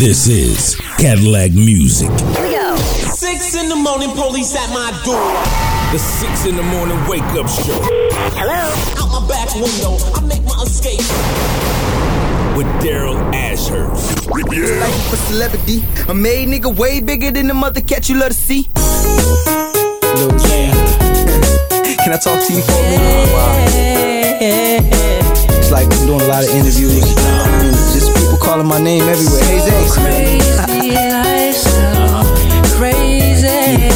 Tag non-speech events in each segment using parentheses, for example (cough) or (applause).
This is Cadillac Music. Here we go. Six in the morning, police at my door. The six in the morning wake up show Hello. Out my back window, I make my escape. with Daryl Ashurst. Life for celebrity. A made nigga way bigger than the mother cat you love to see. Lil Can I talk to you for a minute? Wow. It's like I'm doing a lot of interviews. And just people calling my name everywhere. Hey Zay. Crazy lifestyle, crazy.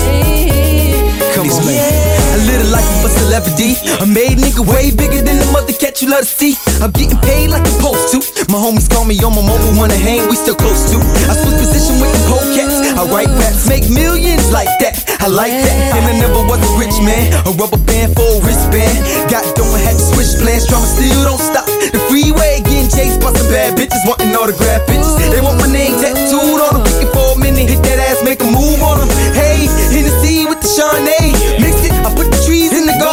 Come on, A little life of a celebrity. A made nigga way bigger than the mother cat you love to see. I'm getting paid like I'm supposed to. My homies call me on my mobile, wanna hang, we still close to. I switch position with the pole cats. I write raps, make millions like that. I like that. And I never was a rich man. A rubber band for a wristband. Got doing, had to switch plans. Drama still don't stop. The freeway getting chased by some bad bitches wanting autograph pictures. They want my name tattooed on them. Thinking for a minute, hit that ass, make a move on them. Hey, Hennessy with the Shawnee. Mix it, I put the trees in the Garcia.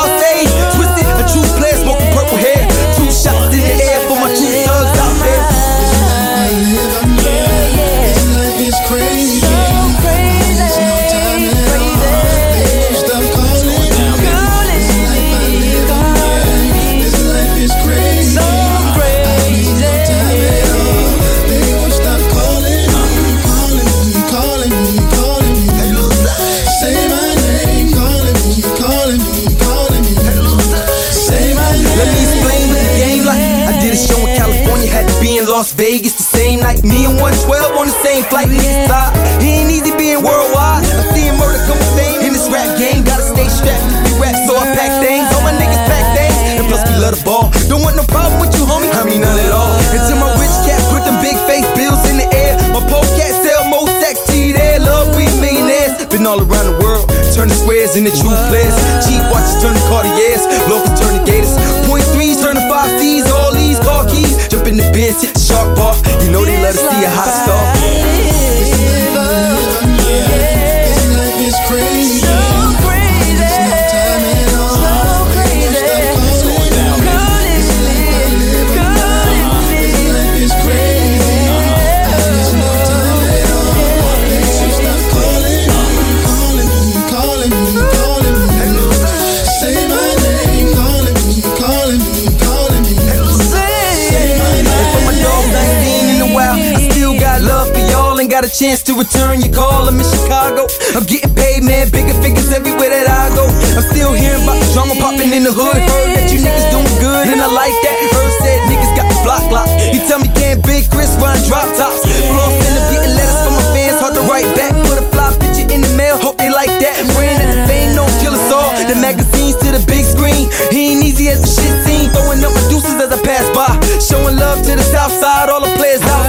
Night. Me and 112 on the same flight. Oh, niggas stop. It ain't easy being worldwide. I'm seeing murder come with fame in this rap game. Gotta stay strapped. We rap, so I pack things. All my niggas pack things. And plus we love the ball. Don't want no problem with you, homie. I mean none at all. Until my rich cat put them big face bills in the air. My poor cat sell more sex there. Love we millionaires. Been all around the world. Turn the squares into true players. The shark bar. You know they love to see a hot star. Return your call. I'm in Chicago. I'm getting paid, man. Bigger figures everywhere that I go. I'm still hearing about the drama popping in the hood. Heard that you niggas doing good, and I like that. Heard said niggas got the block locked. He tell me can't big Chris run drop tops. Floss in the getting letters from my fans, hard to write back. Put a fly picture in the mail, hope they like that. Praying that the fame don't kill us all. The magazines to the big screen. He ain't easy as the shit scene. Throwing up producers as I pass by. Showing love to the south side, all the players outside.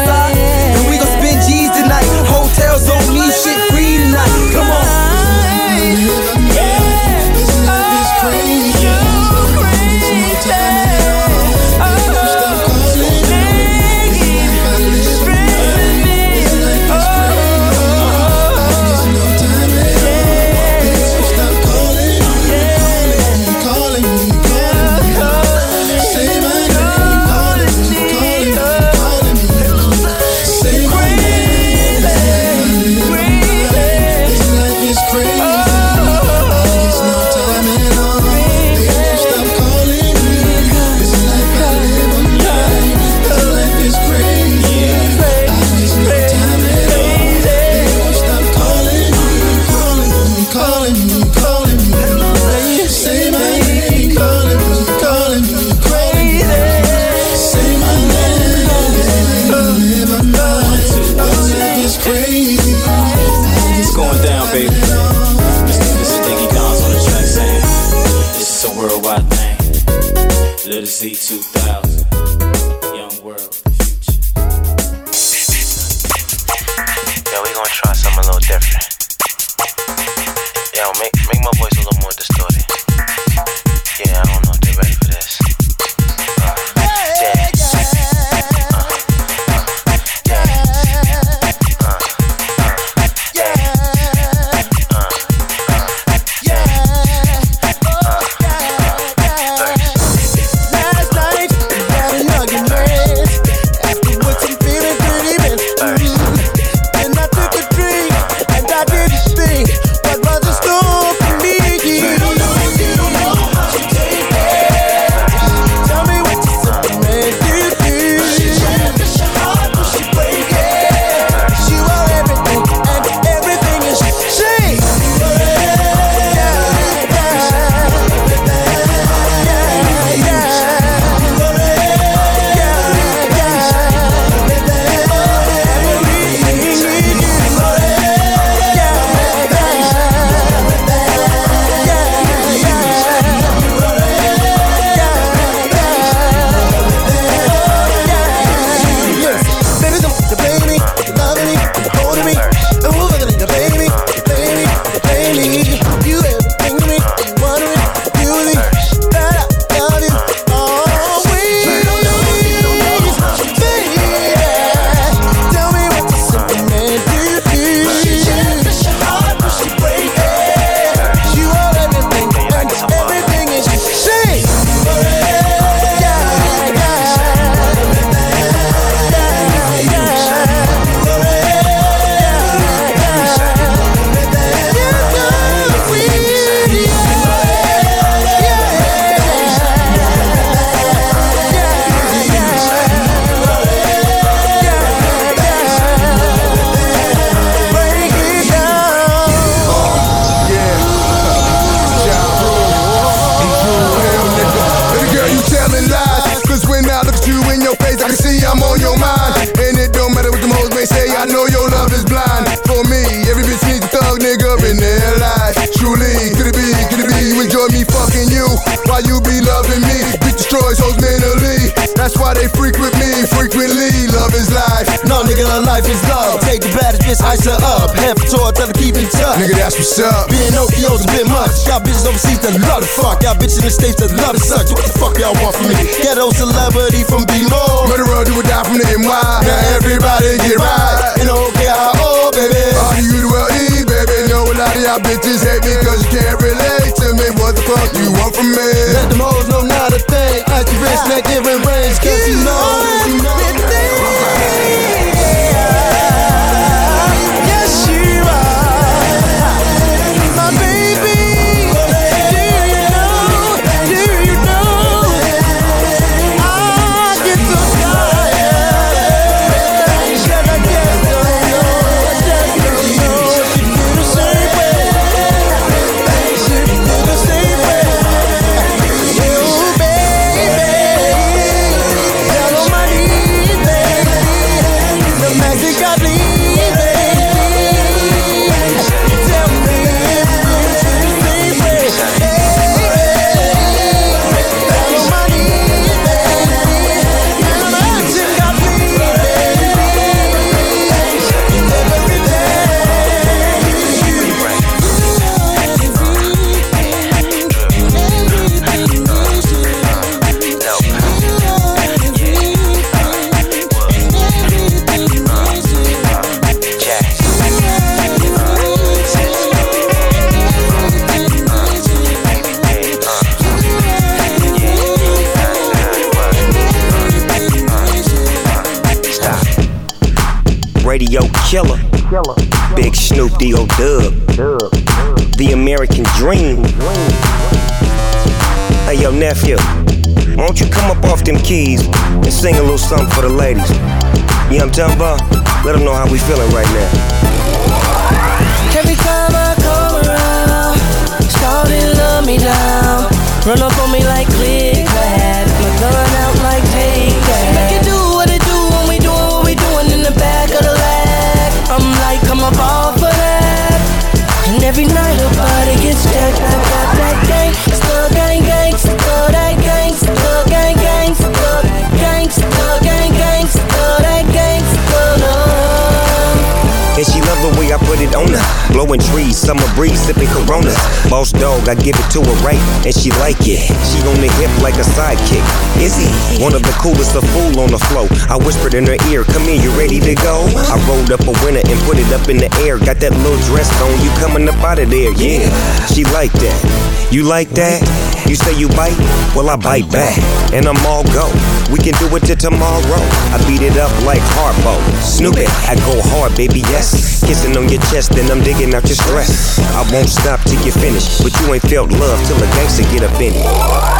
Of coolest, a fool on the flow. I whispered in her ear, come here, you ready to go? I rolled up a winner and put it up in the air. Got that little dress on, you coming up out of there, yeah. She like that. You like that? You say you bite? Well, I bite back, and I'm all go. We can do it till tomorrow. I beat it up like Harpo. Snoop it, I go hard, baby, yes. Kissing on your chest, then I'm digging out your stress. I won't stop till you finish, but you ain't felt love till a gangster get up in it.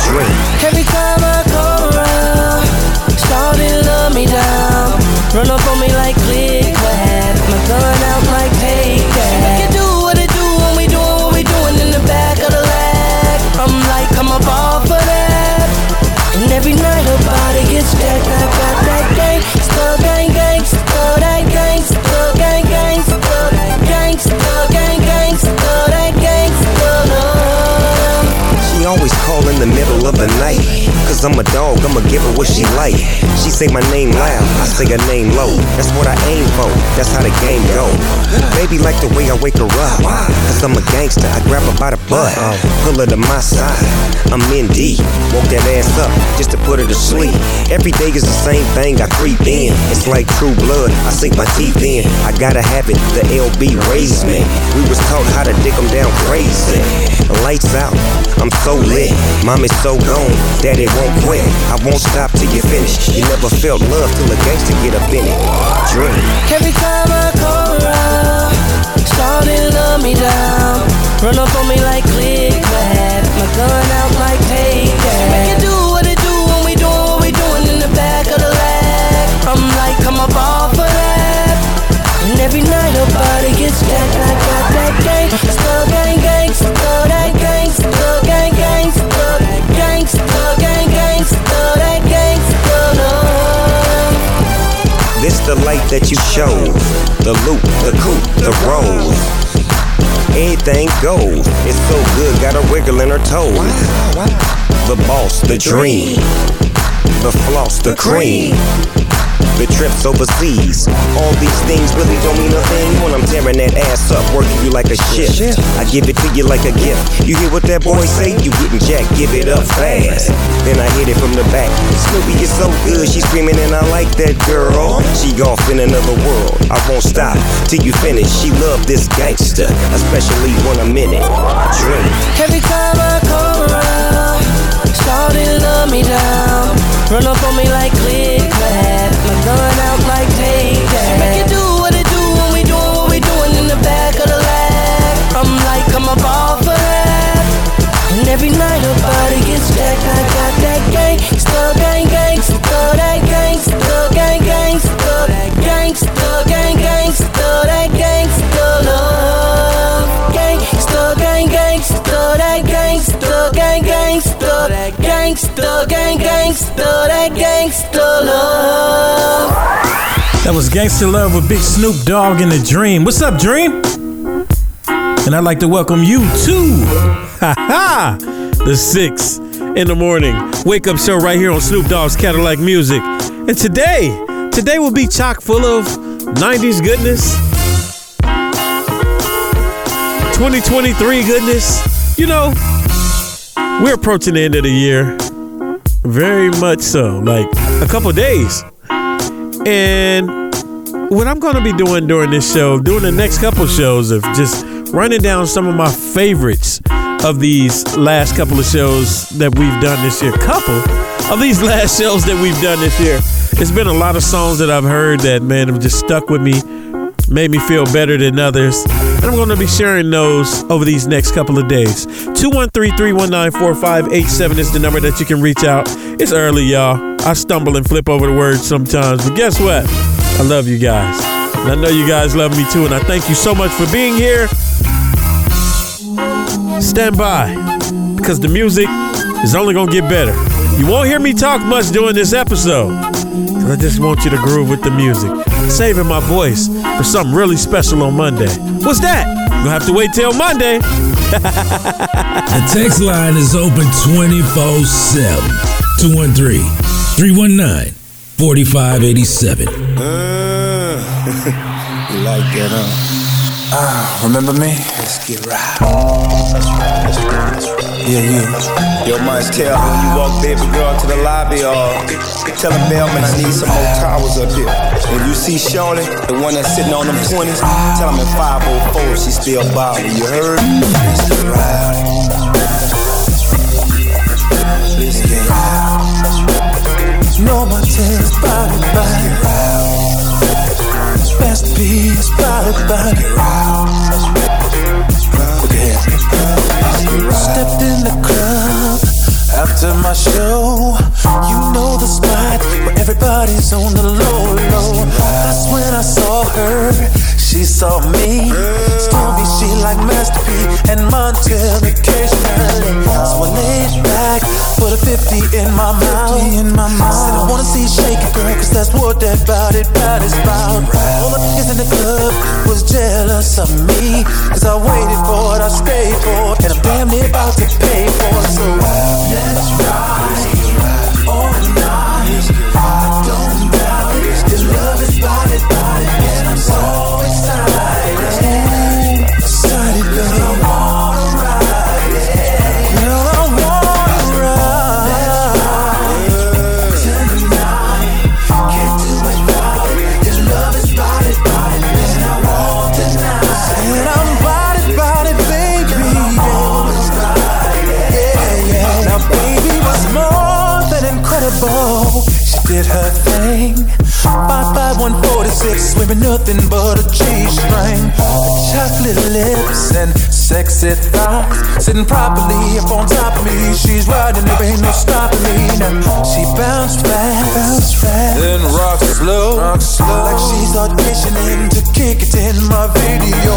Dream. Every time I come around, starting love me down. Run up on me like click clack, my gun out like take that. It do what it do when we doing what we doing in the back of the lag. I'm like, come up off of that. And every night her body gets jacked. I got that gang, still gang gang, gang, still gang gang, gang, still gang She always call in the middle of the night. Cause I'm a dog, I'ma give her what she like. She say my name loud, I say her name low. That's what I aim for, that's how the game go. Baby like the way I wake her up. Cause I'm a gangster, I grab her by the butt. Pull her to my side, I'm in deep. Woke that ass up just to put her to sleep. Every day is the same thing, I creep in. It's like true blood, I sink my teeth in. I gotta have it, the LB raised me. We was taught how to dig them down crazy. Lights out, I'm so lit. Mom is so gone that it won't quit. I won't stop till you finish. You never felt love till a gangster get up in it. Dream. The light that you chose. The loop, the coupe, the rose. Anything goes. It's so good, got a wiggle in her toes. The boss, the dream. The floss, the cream. The trips overseas. All these things really don't mean a thing when I'm tearing that ass up, working you like a shift. I give it to you like a gift. You hear what that boy say? You getting jacked, give it up fast. Then I hit it from the back. Snoopy is so good, she screaming and I like that girl. She off in another world. I won't stop till you finish. She love this gangster, especially when I'm in it. Every time I come around, Shawty love me down. Run up on me like click clack. My gun out like take that. Make it do what it do when we doing what we doing in the back of the lab. I'm like I'm a ball for that. And every night her body gets jacked. I got that gang, gangsta, gang, that love. That was Gangster Love with Big Snoop Dogg in the Dream. What's up, Dream? And I'd like to welcome you to ha ha the six in the morning wake up show right here on Snoop Dogg's Cadillac Music. And today, today will be chock full of 90s goodness, 2023 goodness. You know, we're approaching the end of the year. Very much so. Like a couple days. And what I'm going to be doing during this show, doing the next couple shows of just running down some of my favorites of these last couple of shows that we've done this year. Couple of these (laughs) last shows that we've done this year. It's been a lot of songs that I've heard that, man, have just stuck with me, made me feel better than others. And I'm going to be sharing those over these next couple of days. 213 319 4587 is the number that you can reach out. It's early, y'all. I stumble and flip over the words sometimes, but guess what? I love you guys. And I know you guys love me too, and I thank you so much for being here. Stand by, because the music is only going to get better. You won't hear me talk much during this episode, I just want you to groove with the music. Saving my voice for something really special on Monday. What's that? You'll have to wait till Monday. The text line is open 24 7. 213 319 4587. (laughs) you like that, huh? Ah, remember me? Let's get right. That's right, that's right, that's right. Yeah, you. Yo, must tell when you walk baby girl to the lobby or tell the bellman I need some more towels up here. When you see Shorty, the one that's sitting on them 20s, tell him in 504 she still bobbing. You heard? Let's get right. Let's get. No more tears, body, body. Best piece, body, Stepped in the club after my show. You know the spot where everybody's on the low, low. That's when I saw her. She saw me. Me she like Master P and Montell occasionally. So I laid back, put a 50 in my mouth. In my mouth. Said I wanna see shake it, girl, cause that's what that body, body's about. All the niggas in the club was jealous of me. Cause I waited for it, I stayed for it, and I'm damn near about to pay for it. So let's ride wearing nothing but a G string. Chocolate lips and sexy thighs, sitting properly up on top of me. She's riding, there ain't no stopping me. Now she bounced fast, bounced fast, then rock slow, rock slow, like she's auditioning to kick it in my video.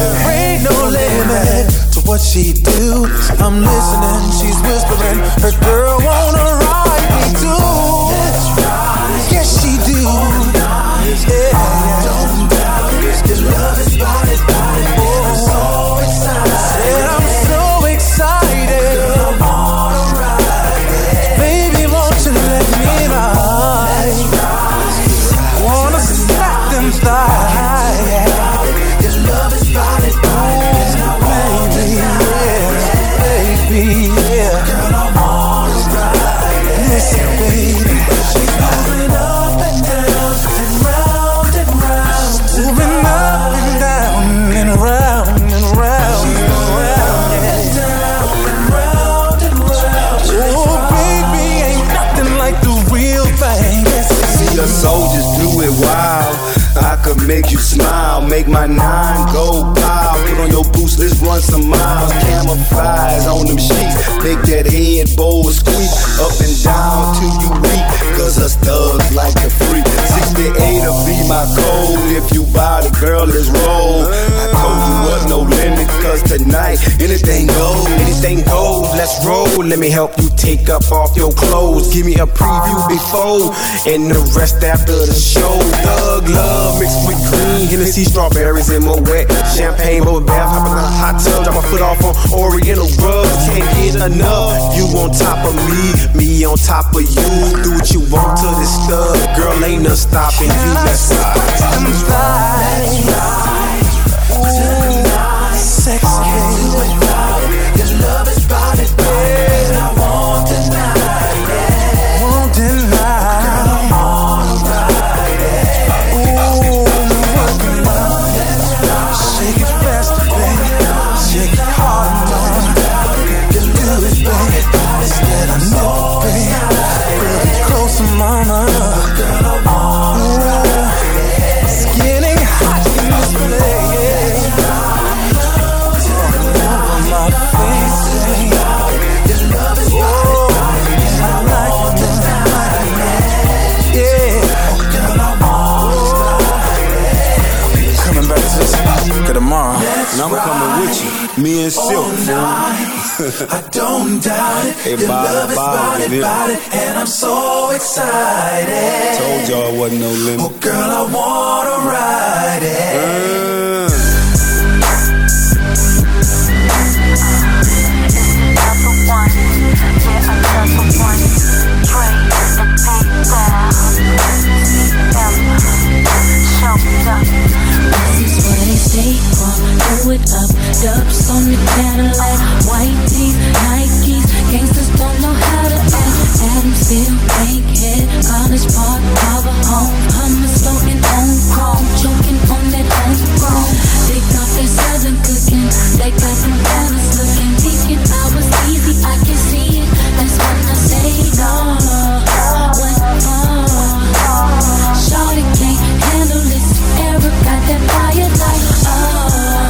There ain't no limit to what she do. I'm listening, she's whispering, her girl wanna ride me too. Yes, she do. Yeah, Don't doubt it. Your love is take up off your clothes. Give me a preview before and the rest after the show. Thug love mixed with green, Hennessy, strawberries, and more wet. Champagne, bubble bath, hop in a hot tub, drop my foot off on Oriental rugs. Can't get enough. You on top of me, me on top of you. Do what you want to this stuff. Girl, ain't no stopping you. Let's ride. Ooh, sexy. And Silkk. I don't doubt it. Hey, Your body, love is body, body, body, and I'm so excited. Told y'all it wasn't no limit. Oh, girl, I wanna ride it. This is what they say, come do it up. Dubs on the Cadillac, white teeth, Nikes. Gangsters don't know how to act. Adamsville, Bankhead, College Park, Harbor Home. Hummers floating on chrome, choking on that homegrown. They got that southern cooking, they got them fellas looking. Thinking I was easy, I can see it. That's when I say no. When, oh, Shorty can't handle this. Ever got that fire like oh. Uh.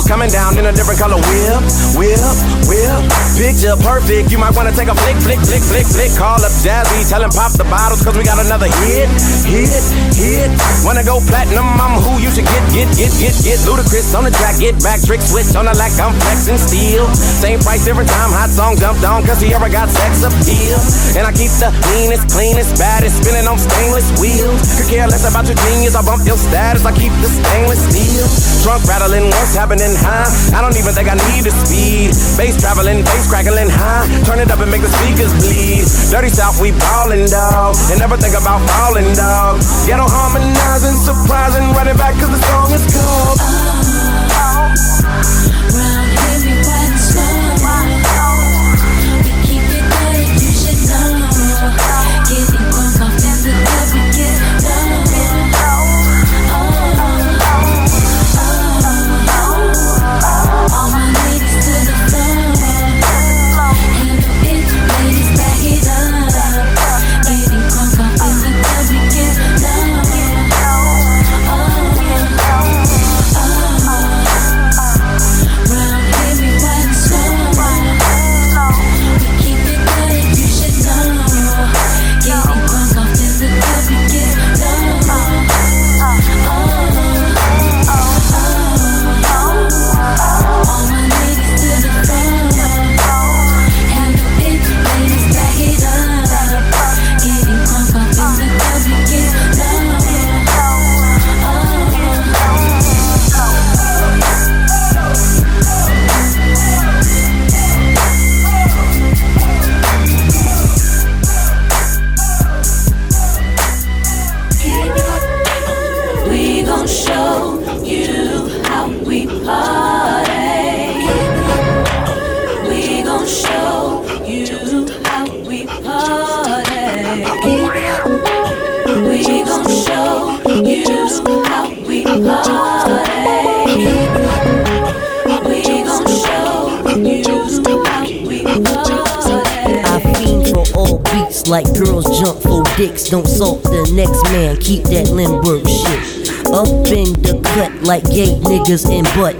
coming down in a different color. Whip, whip, whip. Picture perfect. You might wanna take a flick, flick, flick, flick, flick. Call up Jazze, tell him pop the bottles, cause we got another hit, hit, hit. Wanna go platinum? I'm who you should get, get, get, get, get. Ludacris on the track, get back, trick switch on the lack. I'm flexing steel. Same price, different time. Hot song dumped on, cause he ever got sex appeal. And I keep the meanest, cleanest, baddest, spinning on stainless wheels. Could care less about your genius, I bump your status, I keep the stainless steel. Trunk rattling, what's happening high? I don't even think I need the speed. Bass traveling, bass crackling high. Turn it up and make the speakers bleed. Dirty South, we ballin', dog. And never think about falling, dog. Ghetto harmonizing, surprising, running back cause the song is called.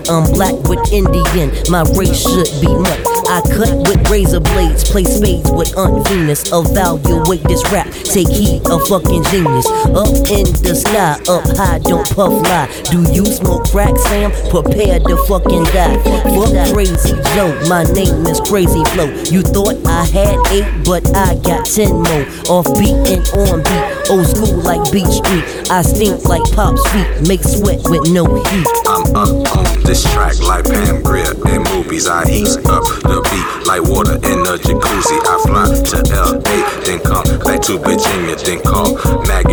I'm black with Indian, my race should be nut. I cut with razor blades, play spades with Aunt Venus. Evaluate this rap, take heed, a fucking genius. Up in the sky, up high, don't puff lie. Do you smoke crack, Sam? Prepare to fucking die. Fuck crazy Joe, my name is Crazy Flow. You thought I had eight, but I got ten more. Off beat and on beat, old school like Beach Street. I stink like Pop's feet, make sweat with no heat. Up on this track like Pam Grier in movies. I ease up the beat like water in a jacuzzi. I fly to LA, then come back to Virginia, then call Magoo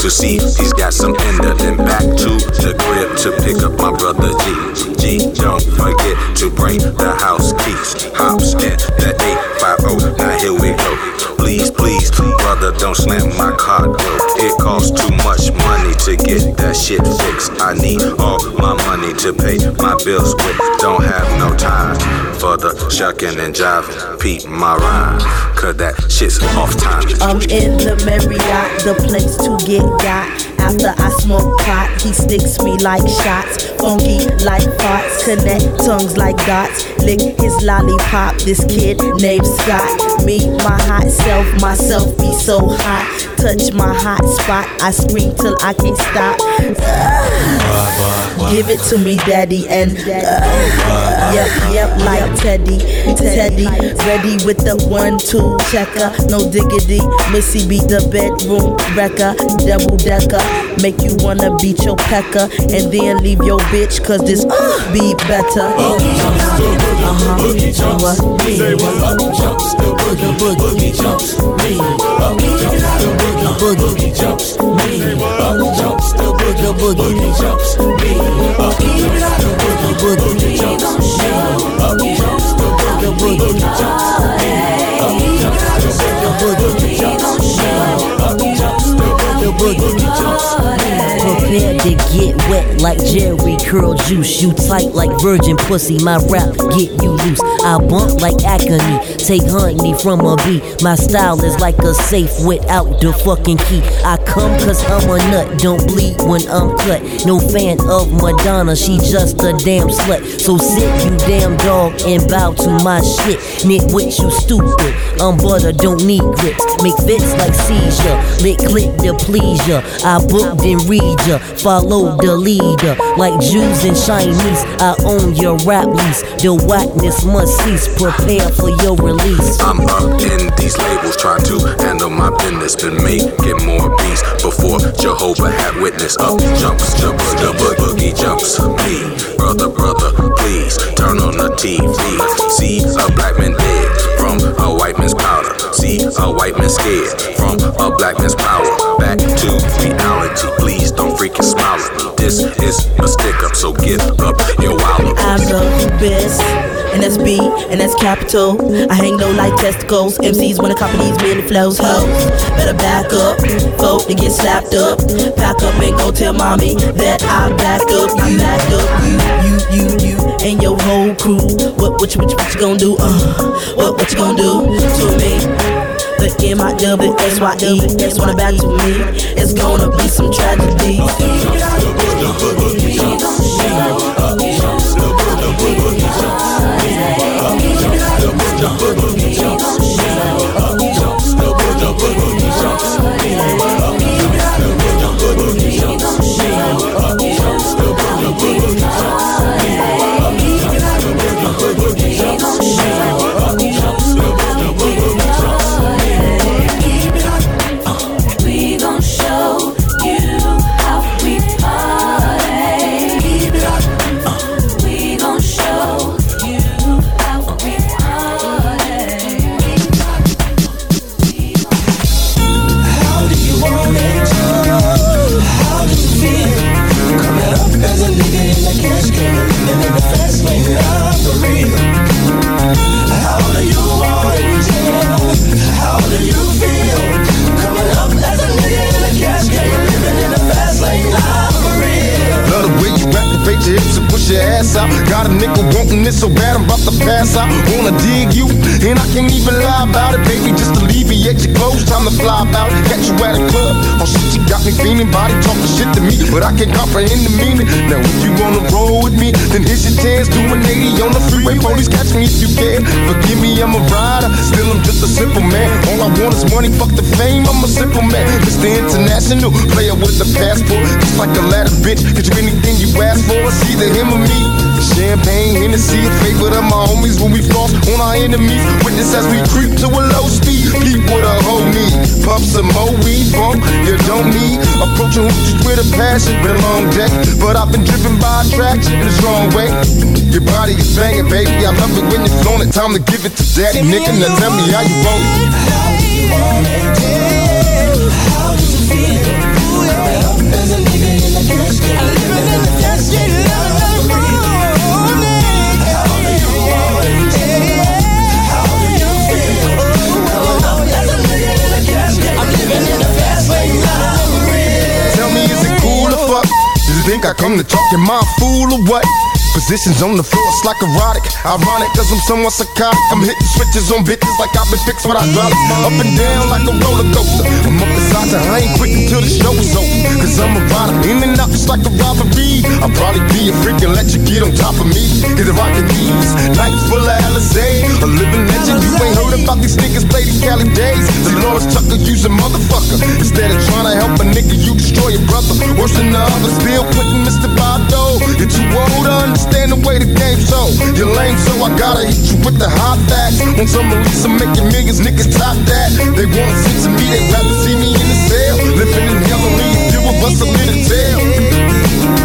to see he's got some ender. Then back to the crib to pick up my brother G. G, don't forget to bring the house keys. Hops in the 850. Now here we go. Please, please, brother, don't slam my car door. It costs too much money to get that shit fixed. I need all my money to pay my bills with. Don't have no time for the shucking and jiving. Peep my rhyme, cause that shit's off time. I'm in the Marriott, the place to get got. After I smoke pot, he sticks me like shots. Funky like farts, connect tongues like dots. Lick his lollipop, this kid named Scott. Me, my hot self, myself be so hot. Touch my hot spot, I scream till I can't stop. Give it to me, daddy, and uh, yep, yep, like Teddy, Teddy, ready with the one-two checker, no diggity. Missy beat the bedroom wrecker, double decker, make you wanna beat your pecker, and then leave your bitch, cause this be better. Uh-huh. What up the boogie, boogie me. Jumps, the boogie, boogie jumps, me. Up jumps, the boogie, boogie jumps, me. Up jumps, the boogie, boogie jumps, me. Up jumps, the boogie, boogie jumps, me. Up jumps, the boogie, boogie jumps, me. Up jumps, the boogie, boogie jumps, me. Prepared to get wet like Jheri Curl juice. You tight like virgin pussy. My rap get you loose. I bump like Acme. Take honey from a bee. My style is like a safe without the fucking key. I come cause I'm a nut. Don't bleed when I'm cut. No fan of Madonna. She just a damn slut. So sit you damn dog and bow to my shit. Nitwit, you stupid. I'm butter, don't need grips. Make fits like seizure. Lick, click to please ya. I booked and read ya. Follow the leader. Like Jews and Chinese. I own your rap lease. The whackness must cease. Prepare for your release. I'm up in these labels, trying to handle my business. Been making more beats before Jehovah had witness. Up jumps, jumps, the bo- boogie jumps. Me, brother, brother, please turn on the TV. See a black man dead from a white man's. See a white man scared from a black man's power. Back to reality, please don't freaking smile at me. This is a stick up, so get up your wallet. I'm the best, and that's B, and that's capital. I hang low like testicles. MCs wanna copy these many flows, hoes. Better back up, folk to get slapped up. Pack up and go tell mommy that I back up. I'm back up. You, you, you, and your whole crew. What, what you, what you, what you gonna do? Uh, what, what you gonna do to me? The M I W S Y E, wanna back to me. It's gonna be some tragedy. The meaning. Now if you wanna roll with me, then here's your chance. Doing 80 on the freeway, police catch me if you can. Forgive me, I'm a rider, still I'm just a simple man. All I want is money, fuck the fame. I'm a simple man, Mr. International player with a passport, just like a ladder bitch. Get you anything you ask for, it's either him or me. Champagne, Hennessy, favorite of my homies when we floss on our enemies. Witness as we creep to a low speed. Peep with a whole need. Puff some more weed, bump, you don't need. Approaching hoochies with a passion, been a long day. But I've been driven by attraction in a strong way. Your body is banging, baby. I love it when you're flown it. Time to give it to daddy, nigga. Now tell me how you want it. Tell think I come to talk in my fool or what? Positions on the floor, it's like erotic. Ironic, cause I'm somewhat psychotic. I'm hitting switches on bitches like I've been fixed when I drop. Up and down like a roller coaster. I'm up beside you, I ain't quit until the show is over. Cause I'm a rider, in and out just like a robbery. I'll probably be a freak and let you get on top of me. Get the rockin' these nights full of Alizé. A living legend, you ain't heard about these niggas these Cali days. The Lawrence Tucker, use a motherfucker. Instead of trying to help a nigga, you destroy your brother. Worse than the others, still putting Mr. Bado. You're too old understand the way the game so. You're lame, so I gotta hit you with the hot facts. When some release, I'm making millions, niggas top that. They wanna sit to me, they rather see me in the cell. Living in hell, only if you of us a minute tell.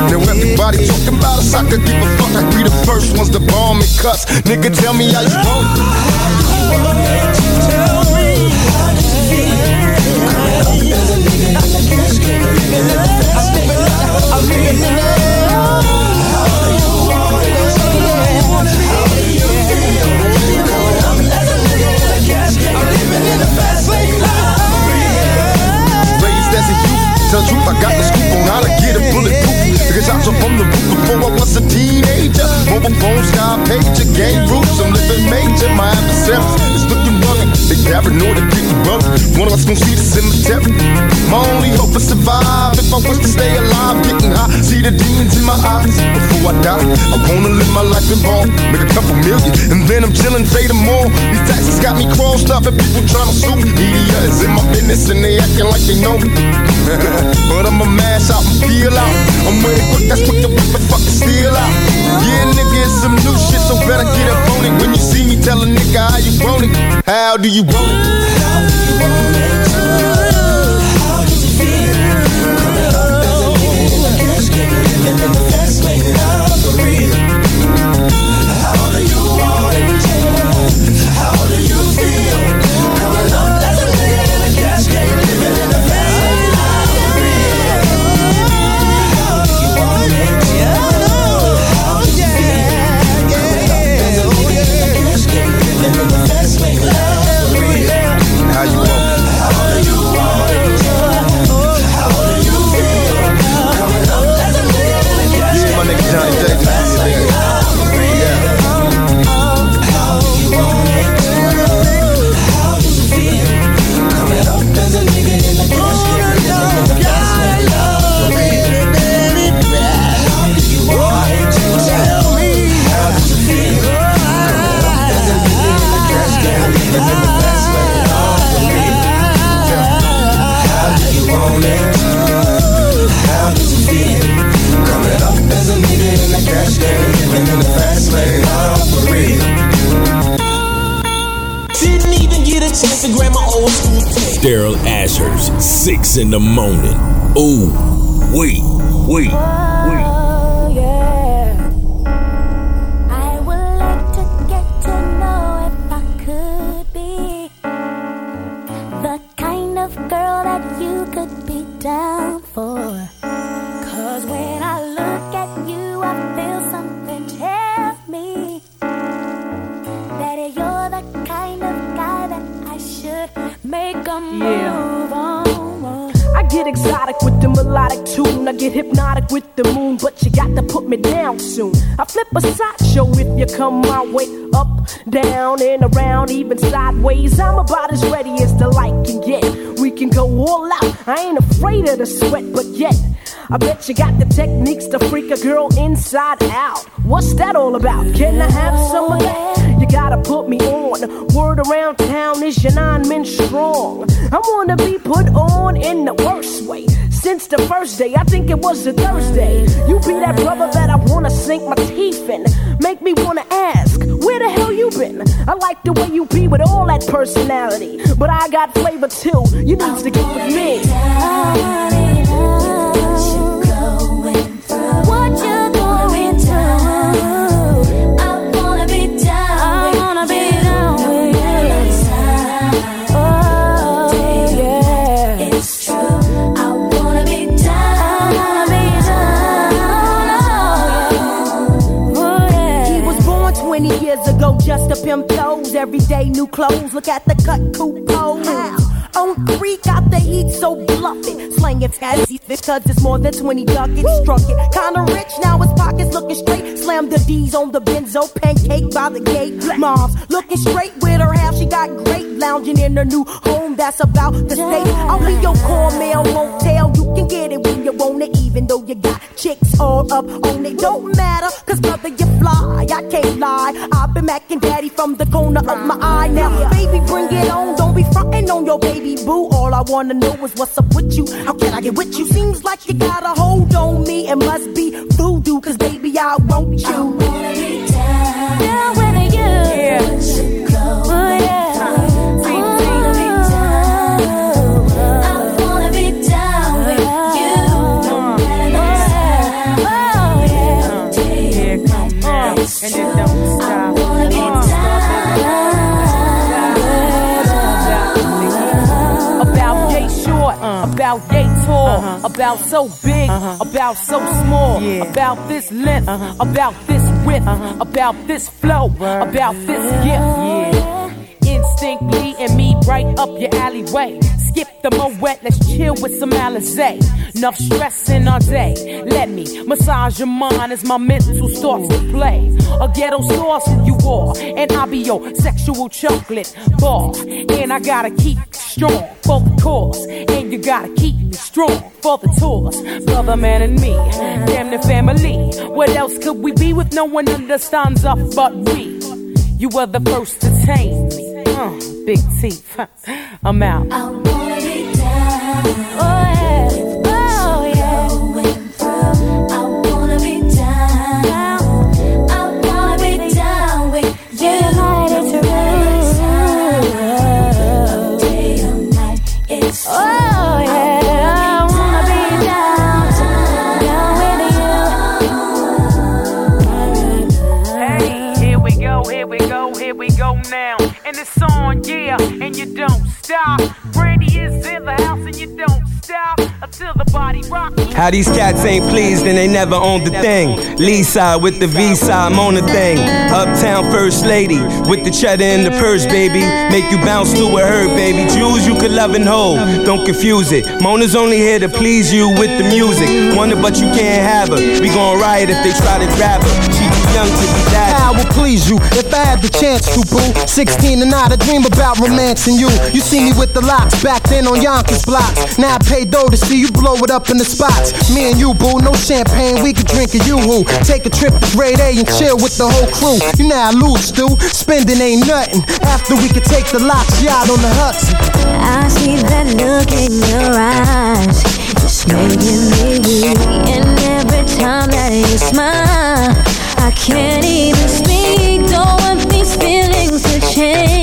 Now everybody talking about us, I could give a fuck. I'd be the first ones to bomb and cuss. Nigga, tell me how you. Raised as a youth, tell truth, I got the scoop on how to get a bulletproof. Because I jumped from the roof before I was a teenager. Mobile phone, sky pager, game roots, I'm living major. My adversaries is looking They paranoid and getting rugged. One of us gon' see the cemetery. My only hope is survive. If I was to stay alive, getting high, see the demons in my eyes. Before I die, I wanna live my life in ball, make a couple million, and then I'm chillin', pay them more. These taxes got me crossed up, and people tryna sue me. Media is in my business, and they acting like they know me. (laughs) but I'ma mash out and peel out. I'm it quick, that's quick to whip and fucking steal out. Yeah, nigga, it's some new shit, so better get up on it. When you see me, tell a nigga how you want it. How do you want it? How Didn't even get a chance to grab my old school tape. Daryl Ashers, 6 in the morning. Ooh, wait, wait, wait. With the moon, but you got to put me down soon. I flip a sideshow if you come my way. Up, down, and around, even sideways. I'm about as ready as the light can get. We can go all out. I ain't afraid of the sweat, but yet. I bet you got the techniques to freak a girl inside out. What's that all about? Can I have some of that? You gotta put me on. Word around town is your nine men strong. I wanna be put on in the worst way. Since the first day, I think it was a Thursday. You be that brother that I wanna sink my teeth in. Make me wanna ask, where the hell you been? I like the way you be with all that personality. But I got flavor too. You need to get with me. Uh-huh. What you're going through? 20 years ago, just to pimp toes. Every day, new clothes. Look at the cut, cool pose. On three, got the heat, so bluff it. Slang it fancy, because it's more than 20 ducats. Struck it, kinda rich, now his pockets looking straight. Slam the D's on the benzo, pancake by the gate. Mom's looking straight with her half, she got great. Lounging in her new home, that's about the state. I'll be your cornmeal, won't tell. You can get it when you want it, even though you got chicks all up on it. Don't matter, cause brother, you fly. I can't lie. I've been macking daddy from the corner of my eye. Now, baby, bring it on. Don't be frontin' on your baby boo. All I wanna know is what's up with you. How can I get with you? Seems like you got a hold on me. It must be voodoo, cause baby, I want you. Down with you. Yeah. I wanna be down down with you. Matter Oh yeah. Day or night. Short, about yay tall, uh-huh. about so big, uh-huh. about so small, about this length, about this width, about this flow, about this gift. Instinctly and me right up your alleyway. Skip the moet, let's chill with some Alizé. Enough stress in our day. Let me massage your mind as my mental starts to play. A ghetto sauce you are, and I'll be your sexual chocolate bar. And I gotta keep strong for the cause, and you gotta keep me strong for the tours. Brother, man, and me, damn the family. What else could we be with no one understands us but we? You were the first to tame me. Uh, big teeth. (laughs) I'm out. I wanna be down. Oh yeah. On, yeah, and you don't stop. Brandy is in the house and you don't stop until the body. How these cats ain't pleased and they never owned the thing. Lee side with the V side, I'm on the thing. Uptown first lady with the cheddar and the purse, baby. Make you bounce to a herd, baby. Jews you could love and hold. Don't confuse it. Mona's only here to please you with the music. Wonder but you can't have her. We gon' riot if they try to grab her. She too young to be that. I will please you if I had the chance to, boo. 16 and I, I dream about romancing you. You see me with the Lox back then on Yonkers blocks. Now I pay dough to see you blow it up in the spots. Me and you, boo, no champagne, we can drink a yoo-hoo. Take a trip to grade A and chill with the whole crew. You know I lose, Stu. Spending ain't nothing. After we can take the Lox yacht on the Hudson. I see that look in your eyes. It's making me weak. And every time that you smile, Can't even speak. Don't want these feelings to change.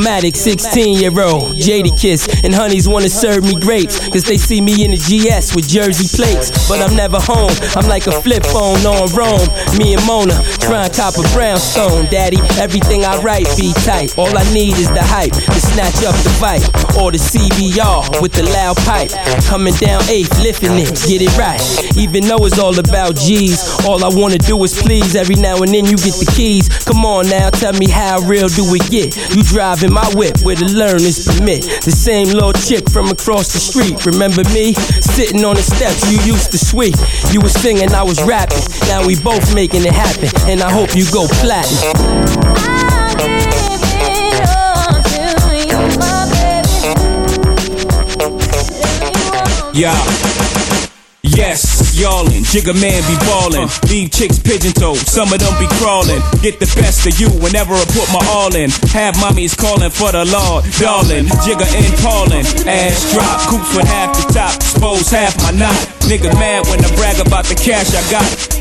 Illmatic, 16 year old. Jadakiss and honeys wanna serve me grapes. Cause they see me in the GS with Jersey plates. But I'm never home. I'm like a flip phone on Rome. Me and Mona trying top a brownstone. Daddy, everything I write be tight. All I need is the hype to snatch up the fight. Or the CBR with the loud pipe. Coming down eighth, lifting it, get it right. Even though it's all about G's, all I wanna do is please. Every now and then you get the keys. Come on now, tell me how real do it get? You driving my whip where the learners permit. The same little chick from across the street. Remember me? Sitting on the steps you used to sweep. You was singing, I was rapping. Now we both making it happen. And I hope you go platinum. Yeah. Yes, y'allin', Jigga man be ballin'. Leave chicks pigeon toed, some of them be crawlin'. Get the best of you whenever I put my all in. Have mommies callin' for the Lord, darling. Jigga and Paulin', ass drop, coops with half the top, expose half my knot. Nigga mad when I brag about the cash I got.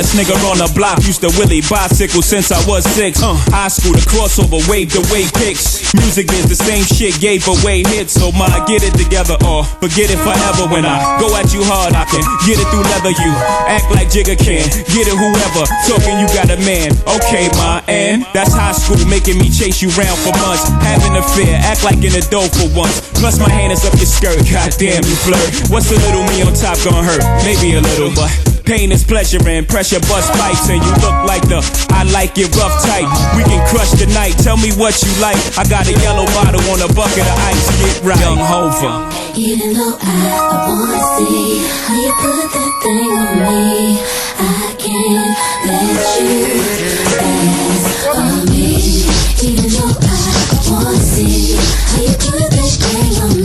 Hottest nigga on the block. Used to Willie bicycle since I was six. Uh, high school, the crossover, wave the way picks. Music is the same shit, gave away hits. So my get it together or forget it forever. When I go at you hard, I can get it through leather. You act like Jigga can, get it whoever. Talking you got a man, okay, my and that's high school, making me chase you round for months. Having a fear, act like an adult for once. Plus my hand is up your skirt, goddamn you flirt. What's a little me on top gonna hurt? Maybe a little, but pain is pleasure and pressure bust pipes and you look like the I like it rough tight. We can crush the night. Tell me what you like. I got a yellow bottle on a bucket of ice. Get right, young Hova. Even though I, I wanna see how you put that thing on me, I can't let you dance on me. Even though I wanna see how you put that thing on me,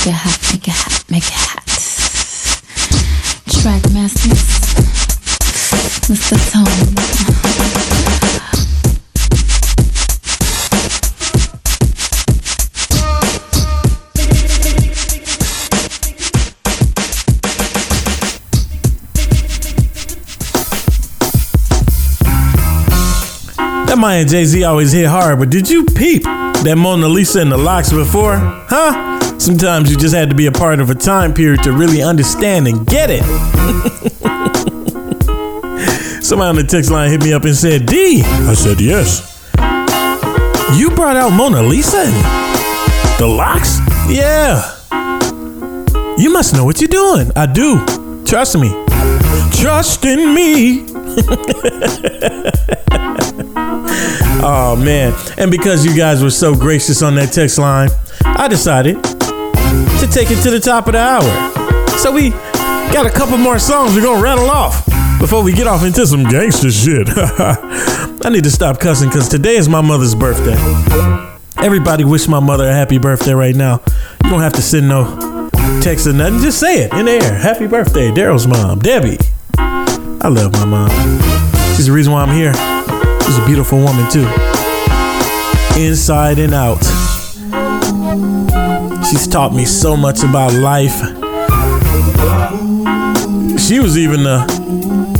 Make it hot, make it hot, make it hot. Track masters, Mr. Tone. That Maya Jay Z always hit hard, but did you peep that Mona Lisa and the Lox before? Huh? Sometimes you just had to be a part of a time period to really understand and get it. (laughs) Somebody on the text line hit me up and said, D. I said, yes. You brought out Mona Lisa the Lox? Yeah. You must know what you're doing. I do. Trust me. Trust in me. (laughs) Oh man. And because you guys were so gracious on that text line, I decided to take it to the top of the hour. So we got a couple more songs we're gonna rattle off before we get off into some gangster shit. (laughs) I need to stop cussing because today is my mother's birthday. Everybody wish my mother a happy birthday right now. You don't have to send no text or nothing. Just say it in the air. Happy birthday, Daryl's mom, Debbie. I love my mom. She's the reason why I'm here. She's a beautiful woman too. Inside and out. She's taught me so much about life. She was even the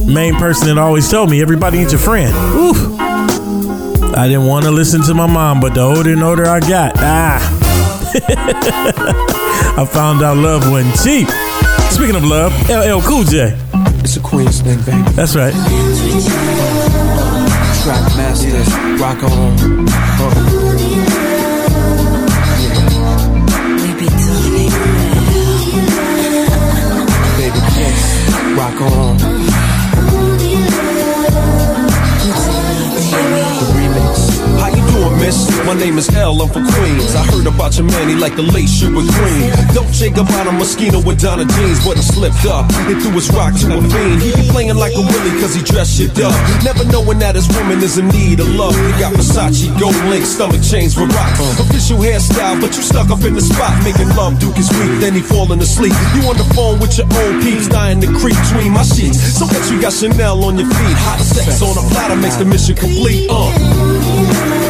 main person that always told me everybody ain't your friend. Ooh. I didn't want to listen to my mom, but the older and older I got, ah. (laughs) I found out love wasn't cheap. Speaking of love, LL Cool J. It's a Queens thing, baby. That's right. Trackmasters, rock on. Rock on. My name is L, I'm from Queens. I heard about your man, he like the late Sugar Green. Dolce Gabbana Moschino with Donna jeans, but he slipped up and threw his rock to a fiend. He be playing like a willy cause he dressed shit up. Never knowing that his woman is in need of love. He got Versace, gold link, stomach chains with rocks. Official hairstyle, but you stuck up in the spot. Making love, Duke is weak, then he falling asleep. You on the phone with your old peeps, dying to creep between my sheets. So that you got Chanel on your feet. Hot sex on a platter makes the mission complete. Uh.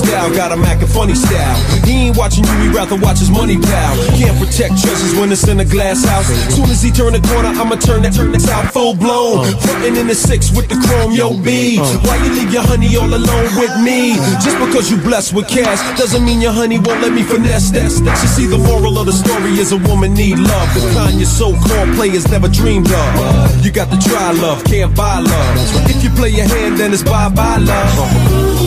Cristal got a Mac and funny style. He ain't watching you, he rather watch his money pal. Can't protect treasures when it's in a glass house. Soon as he turn the corner, I'ma turn that turn this out full blown. Frontin' in the six with the chrome, yo B. Why you leave your honey all alone with me? Just because you blessed with cash doesn't mean your honey won't let me finesse that. You see, the moral of the story is a woman need love. The kind your so-called players never dreamed of. You got to try love, can't buy love. If you play your hand, then it's bye-bye love.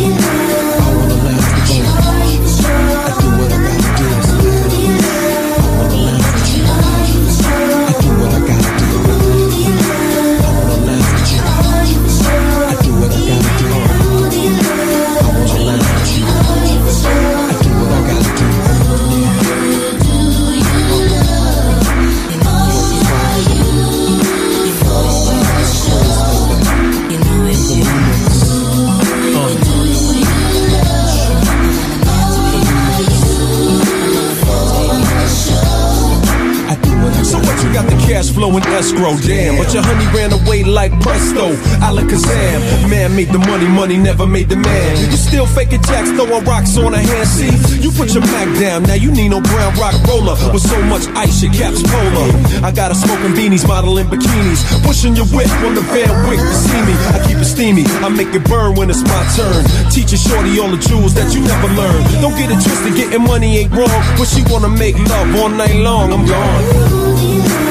In escrow, damn. But your honey ran away like presto, alakazam. Man made the money, money never made the man. You still faking jacks, throwing rocks on a hand. See, you put your Mac down, now you need no brown rock roller. With so much ice, your cap's polar. I got a smoking beanies, modeling bikinis. Pushing your whip on the Van Wyck to see me. I keep it steamy, I make it burn when it's my turn. Teaching shorty all the jewels that you never learned. Don't get it twisted, getting money ain't wrong. But she wanna make love all night long, I'm gone.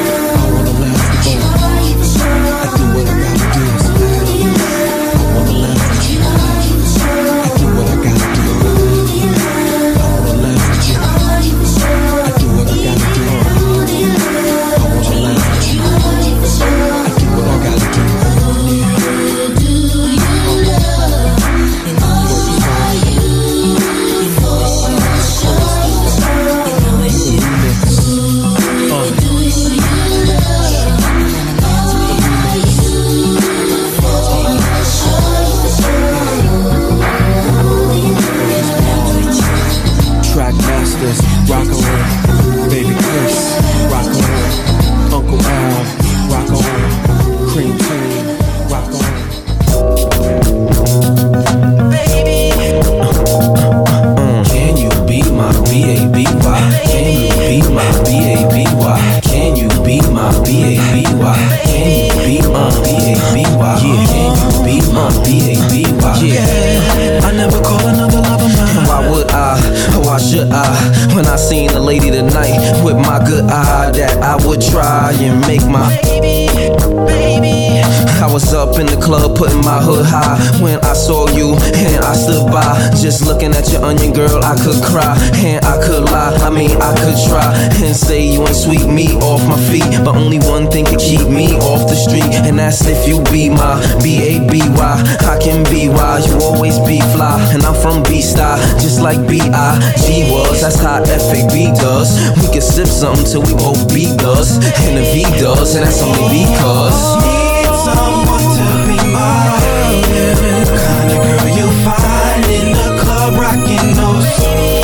Something till we both beat us, and the V does, and that's only because. Need someone to be my kind of girl you find in the club, rocking those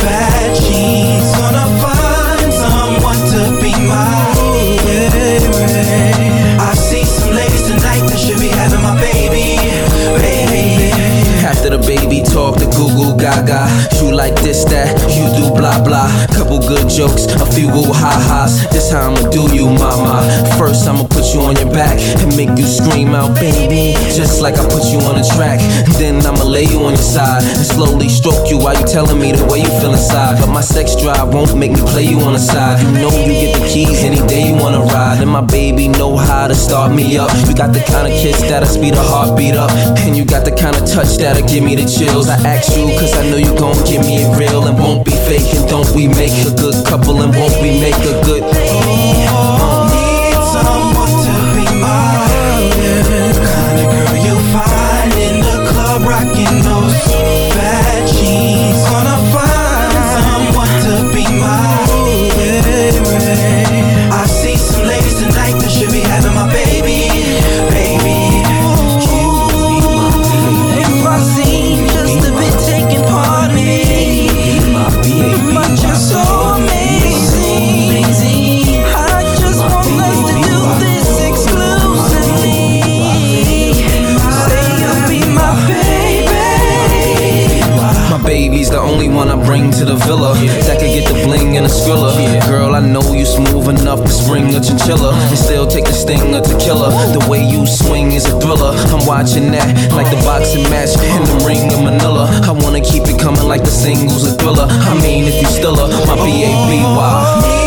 fat jeans. Gonna find someone to be my. I see some ladies tonight that should be having my baby, baby. After the baby talk, the goo goo gaga. You like this, that, you do blah blah. Good jokes, a few goo ha ha's. This how I'ma do you, mama. First, I'ma put you on your back and make you scream out, baby. Just like I put you on the track. Then I'ma lay you on your side and slowly stroke you while you telling me the way you feel inside. But my sex drive won't make me play you on the side. You know you get the keys any day you wanna ride. And my baby know how to start me up. You got the kind of kiss that'll speed a heartbeat up. And you got the kind of touch that'll give me the chills. I asked you cause I know you gon' give me it real and won't be fake. And don't we make a good couple and won't we make a good Girl, I know you smooth enough to spring a chinchilla and still take the sting of tequila. The way you swing is a thriller. I'm watching that like the boxing match in the ring of Manila. I wanna keep it coming like the singles a thriller. I mean, if you still are my B A B Y.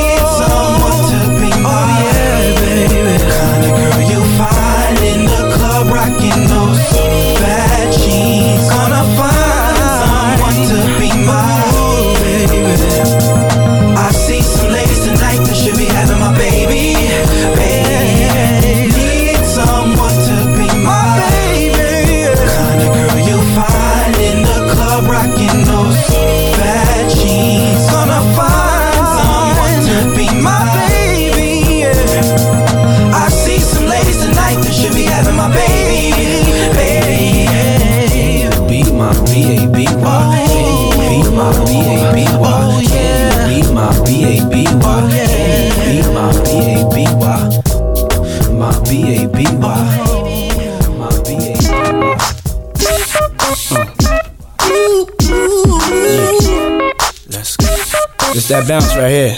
bounce right here.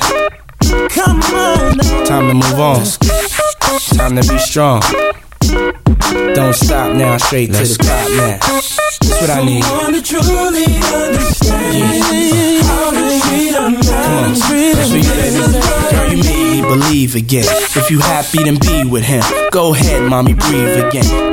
Come on, Time to move on. Time to be strong. Don't stop now, straight to the top now. That's what I need. Someone to truly understand how to treat a Come on, man. sweet baby. Girl, you made me believe again. If you happy, then be with him. Go ahead, mommy, breathe again.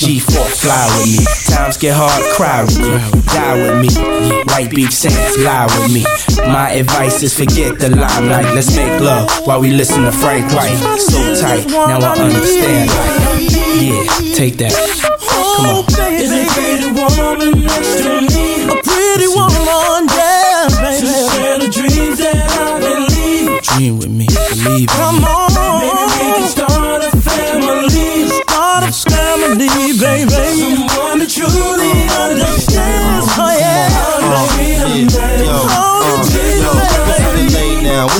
G4, fly with me. Times get hard, cry with me, die with me. White beach saints, lie with me. My advice is forget the limelight. Let's make love while we listen to Frank White. So tight, now I understand. Like, yeah, take that. Come on. Is a pretty woman next to me? A pretty woman, yeah, baby. To share the dreams that I believe. Dream with me, believe Come me. on, we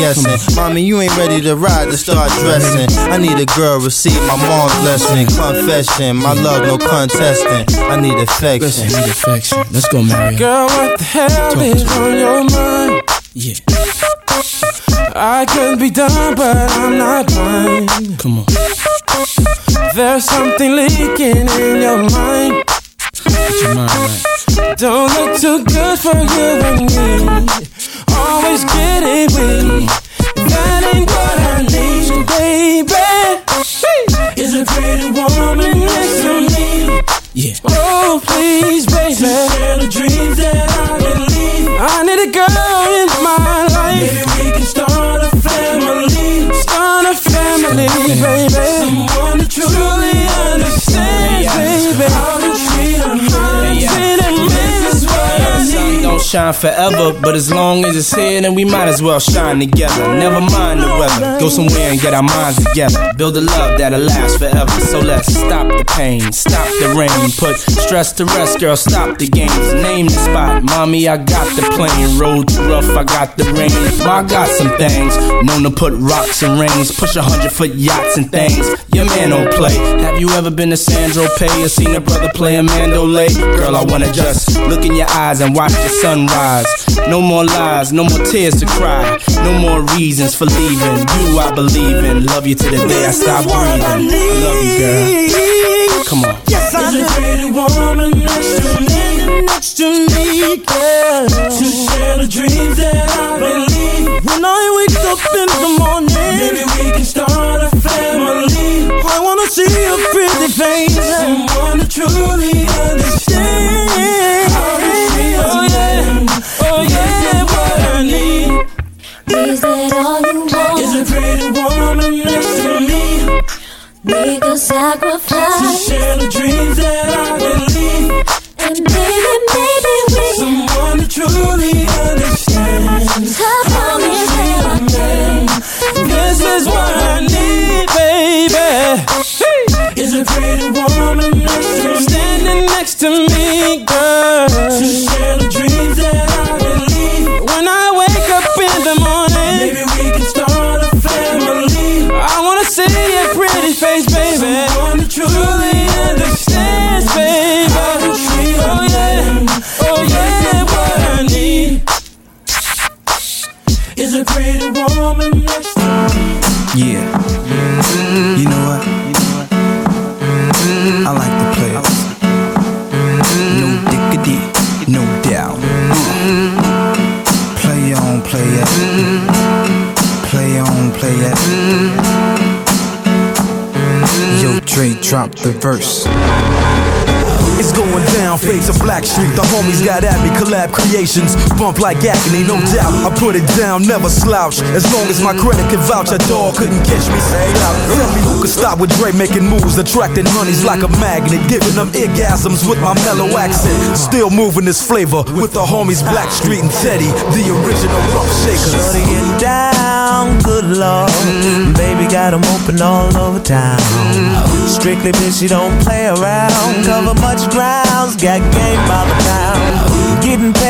guessing? Mommy, you ain't ready to ride to start dressing. I need a girl receive my mom's blessing, confession. My love, no contesting. I need affection. I need affection. Let's go, Mario. Girl, what the hell is on your mind? Yeah. I could be done, but I'm not blind. Come on. There's something leaking in your mind. Get your mind right. Don't look too good for you and me. Always get it weak. That ain't what I need, baby. Is a pretty woman next to me. Yeah. Oh, please, baby. To share the dreams that I believe. I need a girl in my life. Maybe we can start a family. Start a family, baby. Someone shine forever, but as long as it's here, then we might as well shine together. Never mind the weather, go somewhere and get our minds together. Build a love that'll last forever. So let's stop the pain, stop the rain, put stress to rest, girl. Stop the games, name the spot. Mommy, I got the plane, road too rough, I got the rain. I got some things, known to put rocks and rings, push a hundred foot yachts and things. Your man don't play. Have you ever been to Sandro Pay or seen a brother play a mandolay? Girl, I wanna just look in your eyes and watch the sunrise. No more lies, no more tears to cry, no more reasons for leaving. You, I believe in. Love you to the day I stop breathing. I love you, girl. Come on. Yes, I There's a pretty woman next to me, next to me, girl. To share the dreams that I believe. When I wake up in the morning, maybe we can start a family. I wanna see a pretty face, someone to truly understand. How to treat Oh, man. Oh yeah, what I need Is that all you want? is a pretty woman next to me. Make a sacrifice To share the dreams that I believe. And baby, maybe we Someone to truly understand. How long is it? This is what I need, baby. Is a pretty woman next to me. Standing next to me, girl. To share the dreams that I is a pretty woman next to me. Yeah. You know what? I like to play it. No diggity, no doubt. Play on, play it. Play on, play it. Yo, Dre, drop the verse. It's going down, face of Blackstreet. The homies got at me, collab creations. Bump like agony, no doubt. I put it down, never slouch. As long as my credit can vouch, a dog couldn't catch me. Tell me who could stop with Dre making moves, attracting honeys like a magnet, giving them orgasms with my mellow accent. Still moving this flavor with the homies Blackstreet and Teddy, the original rough shakers. Shorty getting down, good lord. Mm-hmm. Baby got 'em open all over town. Mm-hmm. Strictly bitch, you don't play around. Mm-hmm. Cover much grounds, got game by the pound. Getting paid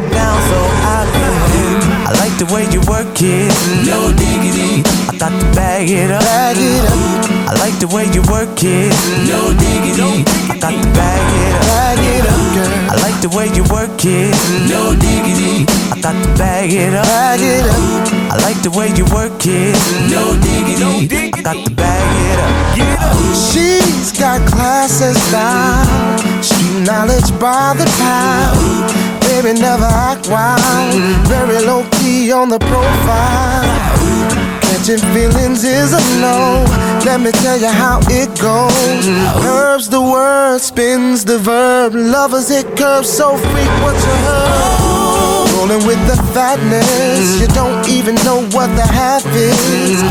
down so I can? I like the way you work it, no diggity. I thought to bag it up, bag it up. I like the way you work it, no diggity. I got to bag it up, bag it up, girl. I like the way you work it. No diggity. I got to bag it up. Bag it up. I like the way you work it. No diggity. I got to bag it up. She's got class and style, street knowledge by the pound. Baby, never act wild, very low key on the profile. Catching feelings is a no. Let me tell you how it goes. Curves the word, spins the verb. Lovers hit curves so what you heard. Rolling with the fatness, you don't even know what the half is.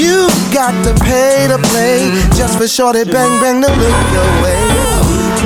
You got to pay to play just for shorty bang bang to look your way.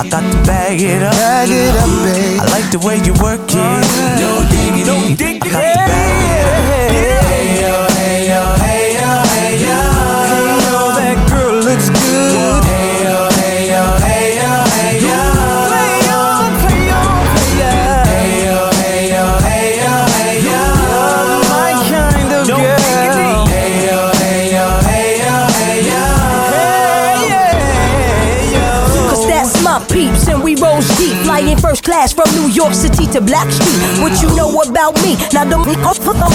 I got to bag it up. Bag it up, babe. I like the way you work it. No diggity. I got to bag it up. First class from New York City to Blackstreet. What you know about me? Now don't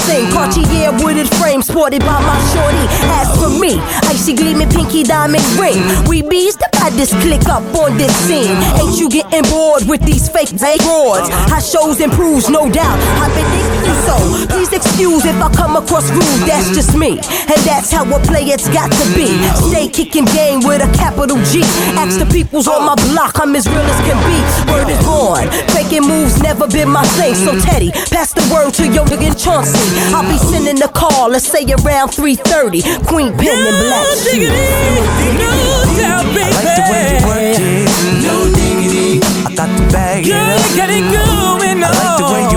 thing. Cartier wooded frame sported by my shorty. As for me, icy gleaming pinky diamond ring. We bees the baddest click up on this scene. Ain't you getting bored with these fake broads? How shows improves, no doubt. I've been thinking so. Please excuse if I come across rude. That's just me, and that's how a player's got to be. Stay kicking game with a capital G. Ask the peoples on my block, I'm as real as can be. Word is born. Faking moves never been my thing. So Teddy, pass the word to your nigga Chauncey. I'll be sending a call, let's say around 3:30. Queen Pen and Black Shoes. I like the way you work it. No diggity. I got to bag up. Get it going I like the way you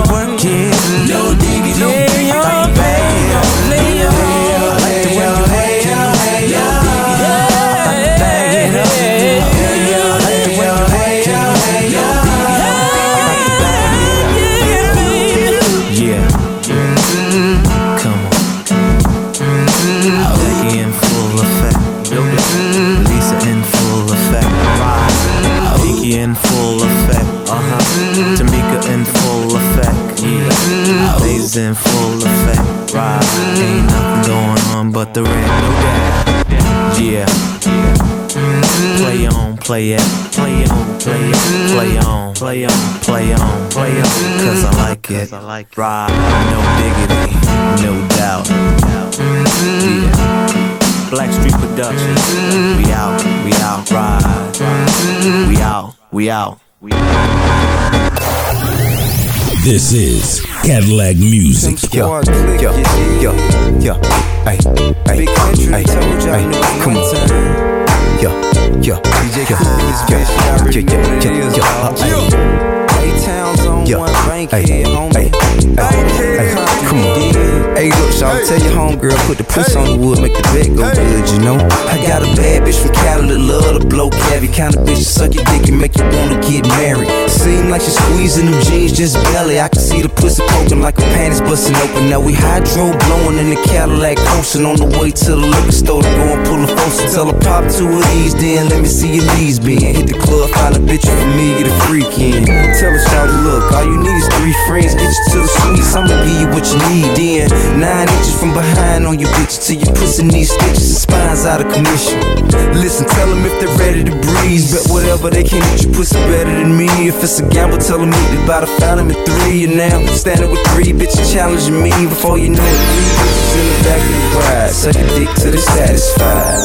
but the doubt. Yeah. Play on, play it. Play on, play it. Play on, play on, play on, play on. Cause I like it. Right. No diggity. No doubt. Yeah. Blackstreet Productions. We out, we out, ride. We out, we out. This is Cadillac Music. Yo, yo, yo, yo, ay, ay, ay, ay, come on. Yo, yo, yo, yo, yo, yo, yo, yo, ay. Yo, hey, hey, hey, hey, come on. Hey, look, y'all tell your homegirl, put the puss on the wood, make the bed go good, you know. I got a bad bitch from Cali that love to blow cavi. Kind of bitch suck your dick and make you wanna get married. Seem like she's squeezing them jeans just belly. I can see the pussy poking like her panties busting open. Now we hydro blowing in the Cadillac coasting on the way to the liquor store to go and pull a faucet. Tell her pop two of these, then let me see your knees bend. Hit the club, find a bitch for me, get a freak in. Tell her, shawty, look, all you need is three friends. Get you to the suites, I'ma give you what you need. Then nine inches from behind on you bitches till your pussy needs stitches and spines out of commission. Listen, tell them if they're ready to breeze. Bet whatever they can eat your pussy better than me. If it's a gamble, tell them meet me by the fountain at three. And now I'm standing with three bitches challenging me. Before you know it, three bitches in the back of the ride. Suck a dick till they're satisfied.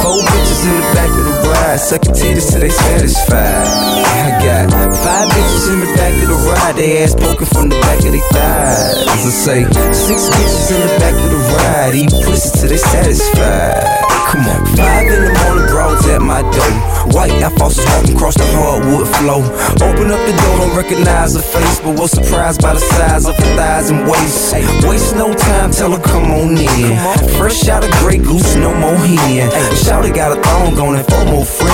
Four bitches in the back of the ride, sucking titties till they satisfied. I got five bitches in the back of the ride, they ass poking from the back of their thighs. I say, six bitches in the back of the ride, eat pussy till they satisfied. Come on, five in the morning, broads at my door. White Air Forces walking across the hardwood floor. Open up the door, don't recognize her face, but was surprised by the size of her thighs and waist. Hey, waste no time, tell her come on in. Fresh out of Grey Goose, no more hen. Shouty got a thong on and four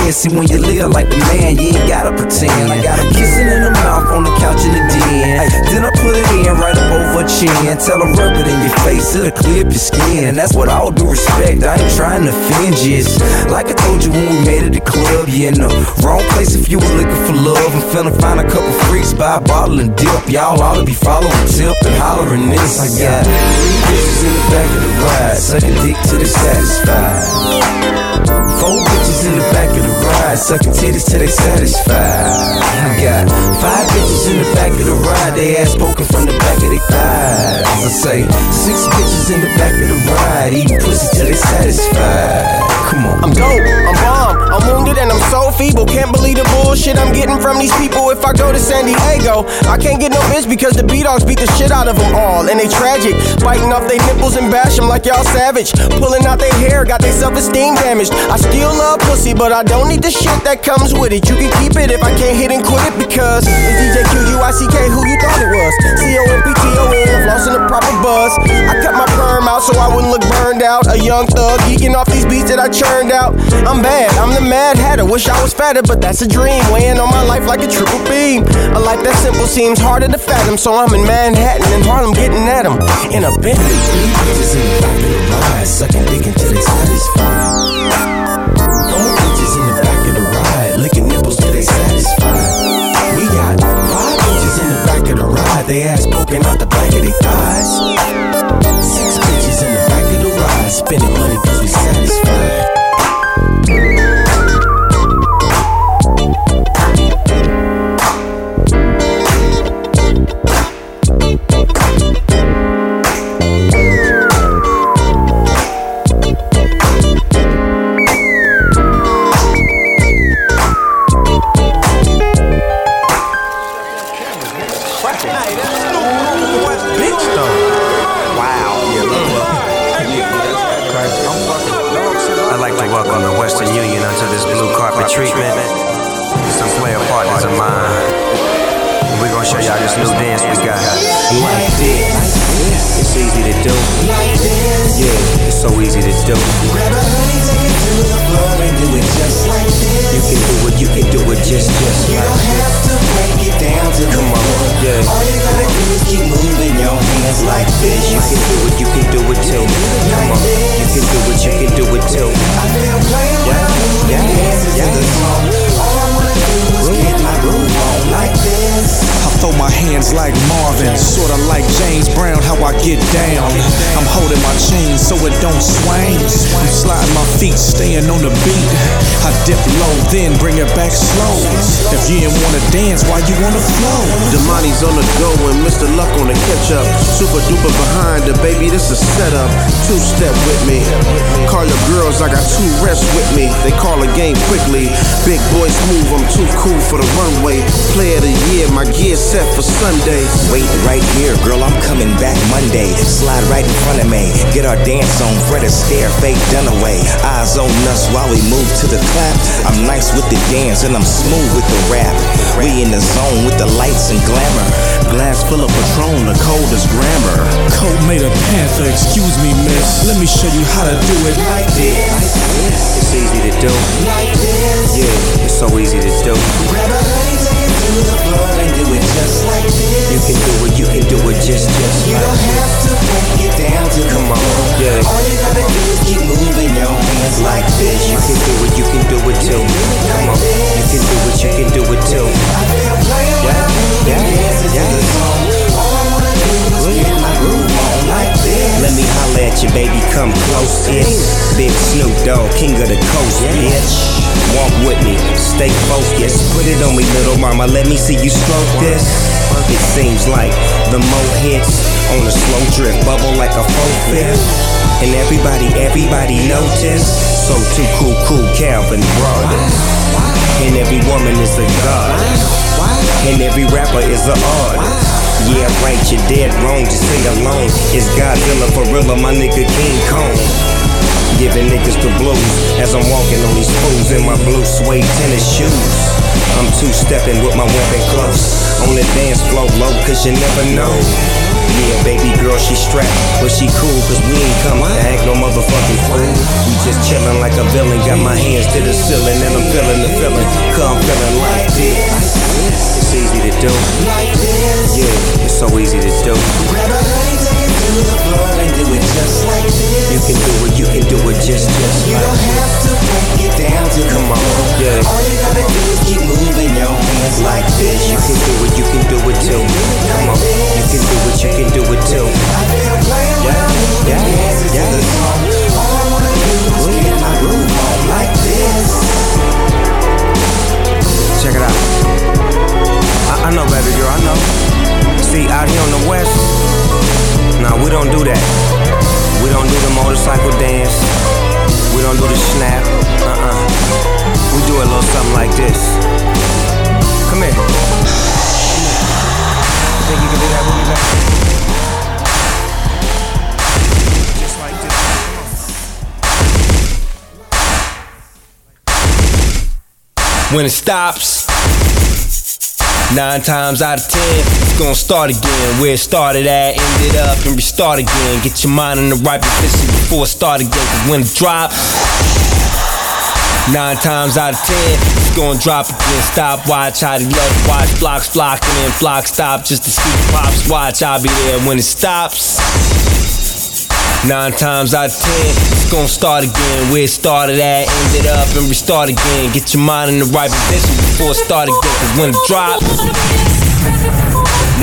See, when you live like the man, you ain't gotta pretend. I got her kissing in the mouth on the couch in the den. Then I put it in right up over chin. Tell her rub it in your face, it'll clear up your skin. That's what all due respect, I ain't trying to offend you. Like I told you when we made it the club, you in the wrong place if you was looking for love. I'm finna find a couple freaks, buy a bottle and dip. Y'all ought to be following tip and hollering this. I got three bitches in the back of the ride, sucking dick till they satisfied. Four bitches in the back of the ride, sucking titties till they satisfied. I got five bitches in the back of the ride, they ass poking from the back of their thighs. I say six bitches in the back of the ride, eating pussy till they satisfied. Come on. I'm dope, I'm bomb, I'm wounded and I'm so feeble. Can't believe the bullshit I'm getting from these people if I go to San Diego. I can't get no bitch because the B-Dogs beat the shit out of them all. And they tragic, biting off their nipples and bash them like y'all savage. Pulling out their hair, got their self-esteem damaged. I still love pussy, but I don't need the shit that comes with it. You can keep it if I can't hit and quit it because it's DJ Quik who you thought it was. C-O-M-P-T-O-N, in the proper buzz. I cut my perm out so I wouldn't look burned out. A young thug geeking off these beats that I churned out. I'm bad, I'm the mad hatter. Wish I was fatter, but that's a dream. Weighing on my life like a triple beam. A life that simple seems harder to fathom, so I'm in Manhattan and Harlem getting at 'em in a Bentley. Bitches in the back of the ride, sucking dick until they satisfied. Bitches in the back of the ride, licking nipples till they satisfied. We got five bitches in the back of the ride, they ass poking out the back of their thighs. Six bitches in the back of the ride, spending money cause we satisfied. Do. grab a honey, take it to the floor and do it just like this. You can do it, you can do it just just You like don't have to break it down to Come the on, yeah. All you gotta do is keep moving your hands like this. You can do it, you can do it too. Come on, you can do it, you can do it too. I feel playing when I'm moving yeah, dances yeah. to the song. All I wanna do is get my groove on like this. I throw my hands like Marvin, sorta like James Brown, how I get down. Don't swing. I'm sliding my feet, staying on the beat. I dip low, then bring it back slow. If you didn't wanna dance, why you wanna flow? The money's on the go and Mr. Luck on the catch up. Super duper behind the baby, this a setup. Two step with me. Call your girls, I got two rests with me. They call a game quickly. Big boys move, I'm too cool for the runway. Play of the year, my gear set for Sunday. Wait right here, girl, I'm coming back Monday. Slide right in front of me. Get our dance on, Fred Astaire, fake done away. Eyes on us while we move to the clap. I'm nice with the dance and I'm smooth with the rap. We in the zone with the lights and glamour. Glass full of Patron, the coldest grammar. Coat made a panther, excuse me, miss. Let me show you how to do it like this. It's easy to do. Like this. Yeah, it's so easy to do. Grab a honey, take it to the floor and do it just like this. You can do it, you can do it just just You like don't have to break it down to Come on, yeah. All you gotta do is keep moving your hands like this. You can do it, you can do it too. Come on, you can do it, you can do it too. I yeah, the song. All I wanna do is get my groove on like this. Let me holla at you, baby, come close, it's Big Snoop Dogg, king of the coast, bitch. Walk with me, stay focused. Put it on me, little mama, let me see you stroke this. It seems like the mo hits on a slow drift, bubble like a full fifth. And everybody, everybody notice. So too cool, cool, Calvin brothers. And every woman is a god. And every rapper is an artist. Yeah, right, you're dead wrong, just sing alone. It's Godzilla for real, my nigga King Kong. Giving niggas the blues as I'm walking on these fools in my blue suede tennis shoes. I'm two stepping with my weapon close. On the dance floor, low, cause you never know. Yeah, baby girl, she strapped, but she cool, cause we ain't come to act no motherfucking fool. We just chillin' like a villain, got my hands to the ceiling, and I'm feeling the feeling, cause I'm feeling like this. It's easy to do. Yeah, it's so easy to do. You can do it, you can do it just, just like this. Come on, yeah. All you gotta do is keep moving your hands like this. You can do it, you can do it too. Come on, you can do it, you can do it too. Yeah, yeah, yeah. All I wanna do is get my groove on like this. Check it out. I, I know, baby girl, I know. See, out here on the west, nah, we don't do that. We don't do the motorcycle dance. We don't do the snap. Uh-uh. We do a little something like this. Come here. Think you can do that with me, baby? Just like this. When it stops, nine times out of ten, it's gonna start again. Where it started at, ended up, and restart again. Get your mind in the right position before it start again. Cause when it drop, nine times out of ten, it's gonna drop again. Stop, watch how they love watch blocks flock and flock stop just to see the pops watch. I'll be there when it stops. Nine times out of ten, gonna start again. Where it started at, ended up, and restart again. Get your mind in the right position before it start again. Cause when it drop,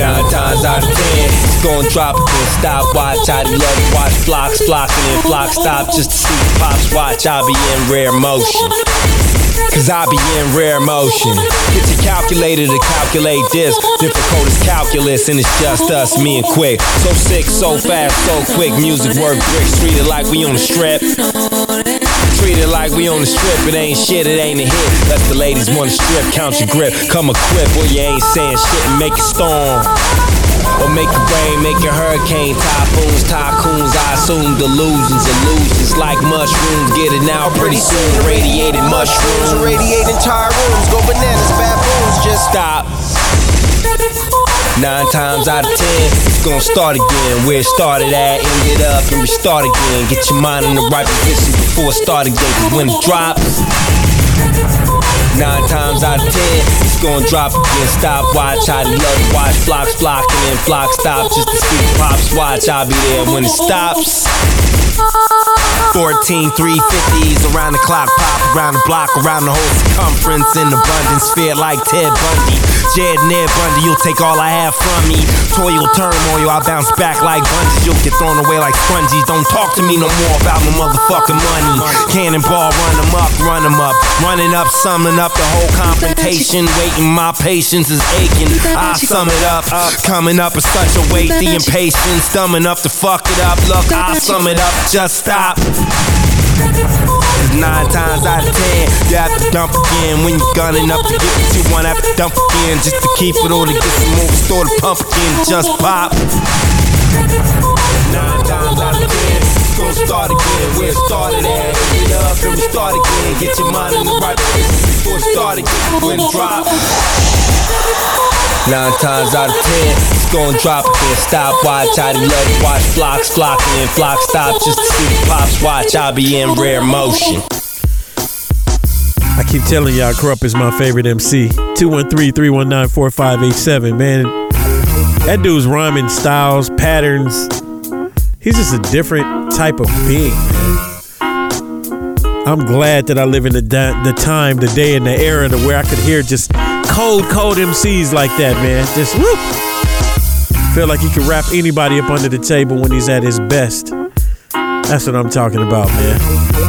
nine times out of ten, it's gonna drop again. Stop, watch they love to watch blocks flocking and flock stop just to see the pops watch. I'll be in rare motion. Cause I be in rare motion. Get your calculator to calculate this. Difficult as calculus, and it's just us, me and Quik. So sick, so fast, so quick. Music work bricks, treated like we on the strip. Treat it like we on the strip, it ain't shit, it ain't a hit. Let the ladies wanna strip, count your grip. Come equipped, or you ain't saying shit and make it storm. Or make it rain, make it hurricane, typhoons, tycoons, I assume delusions, illusions like mushrooms. Get it now, pretty soon, radiated mushrooms. Radiate entire rooms, go bananas, baboons, just stop. Nine times out of ten, it's gonna start again. Where it started at, ended up, and restart again. Get your mind in the right position before it start again. Cause when it drops, Nine times out of ten, it's gonna drop again. Stop, watch I love to watch flocks flock and then flock stop just to see pops watch. I'll be there when it stops. 14 350s around the clock, pop around the block, around the whole circumference in abundance, sphere like Ted Bundy. Jed Ned Bundy, you'll take all I have from me. Toil, turmoil, I bounce back like bungees. You'll get thrown away like sponges. Don't talk to me no more about my motherfucking money. Cannonball, run them up, run them up. Running up, summing up the whole confrontation. Waiting, my patience is aching. I sum it up. Coming up is such a weight, the impatience. Dumbing up to fuck it up. Look, I sum it up, just stop. Nine times out of ten, you have to dump again when you're gunning up to get what you want. Have to dump again just to keep it or to get some more. Restore the pump again, just pop. Nine times out of ten, it's gonna start again where it started at. Get up and restart again. Get your mind in the right place before it start again. When it drop. Nine times out of ten, it's gonna drop again. Stop, watch, they love to watch flocks flocking and flock stop just to see the pops watch. I'll be in rare motion. I keep telling y'all, Kurupt is my favorite MC. 213 319 4587. Man, that dude's rhyming styles, patterns. He's just a different type of being, man. I'm glad that I live in the, the time, the day, and the era to where I could hear just cold, cold MCs like that, man. Just whoop. Feel like he can wrap anybody up under the table when he's at his best. That's what I'm talking about, man.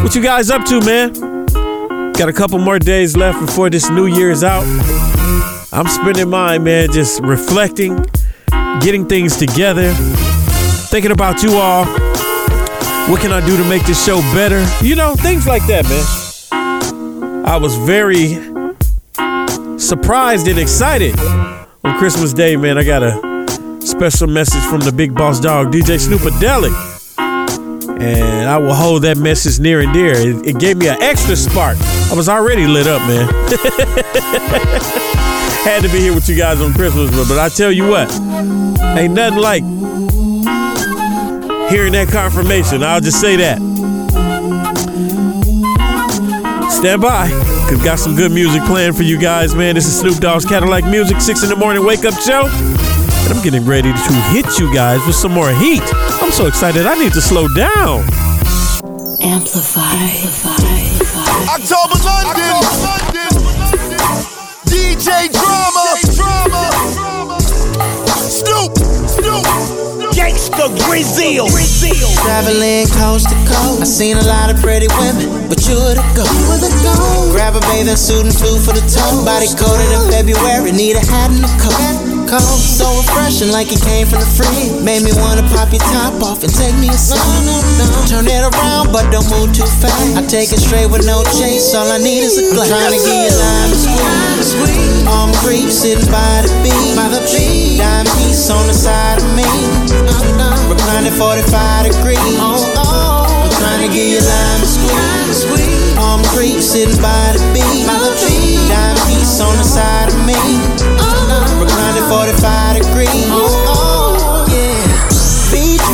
What you guys up to, man? Got a couple more days left before this new year is out. I'm spending mine, man, just reflecting, getting things together, thinking about you all. What can I do to make this show better? You know, things like that, man. I was very surprised and excited on Christmas Day, man. I got a Special message from the big boss dog, DJ Snoopadelic. And I will hold that message near and dear. It, it gave me an extra spark. I was already lit up, man. (laughs) Had to be here with you guys on Christmas, but, but I tell you what, ain't nothing like hearing that confirmation. I'll just say that. Stand by, cause got some good music playing for you guys, man. This is Snoop Dogg's Cadillac Music, six in the morning wake up show. And I'm getting ready to hit you guys with some more heat. I'm so excited, I need to slow down. Amplify. October London. DJ Drama. Gangsta Grizzle. Traveling coast to coast. I seen a lot of pretty women, but you're the go. Grab a bathing suit and two for the toe. Body coated in February, need a hat and a coat. Cold, so refreshing, like it came from the fridge. Made me wanna pop your top off and take me a sip. Turn it around, but don't move too fast. I take it straight with no chase. All I need is a glass. Trying to get you lime and squeeze. Palm creep sitting by the beach. By the beach. Dime piece on the side of me. Reclining 45 degrees. Oh, oh. I'm trying to get you lime and squeeze. Palm creep sitting by the beach. By the beach. Dime piece on the side of me. Reclining 45 degrees. Oh, oh.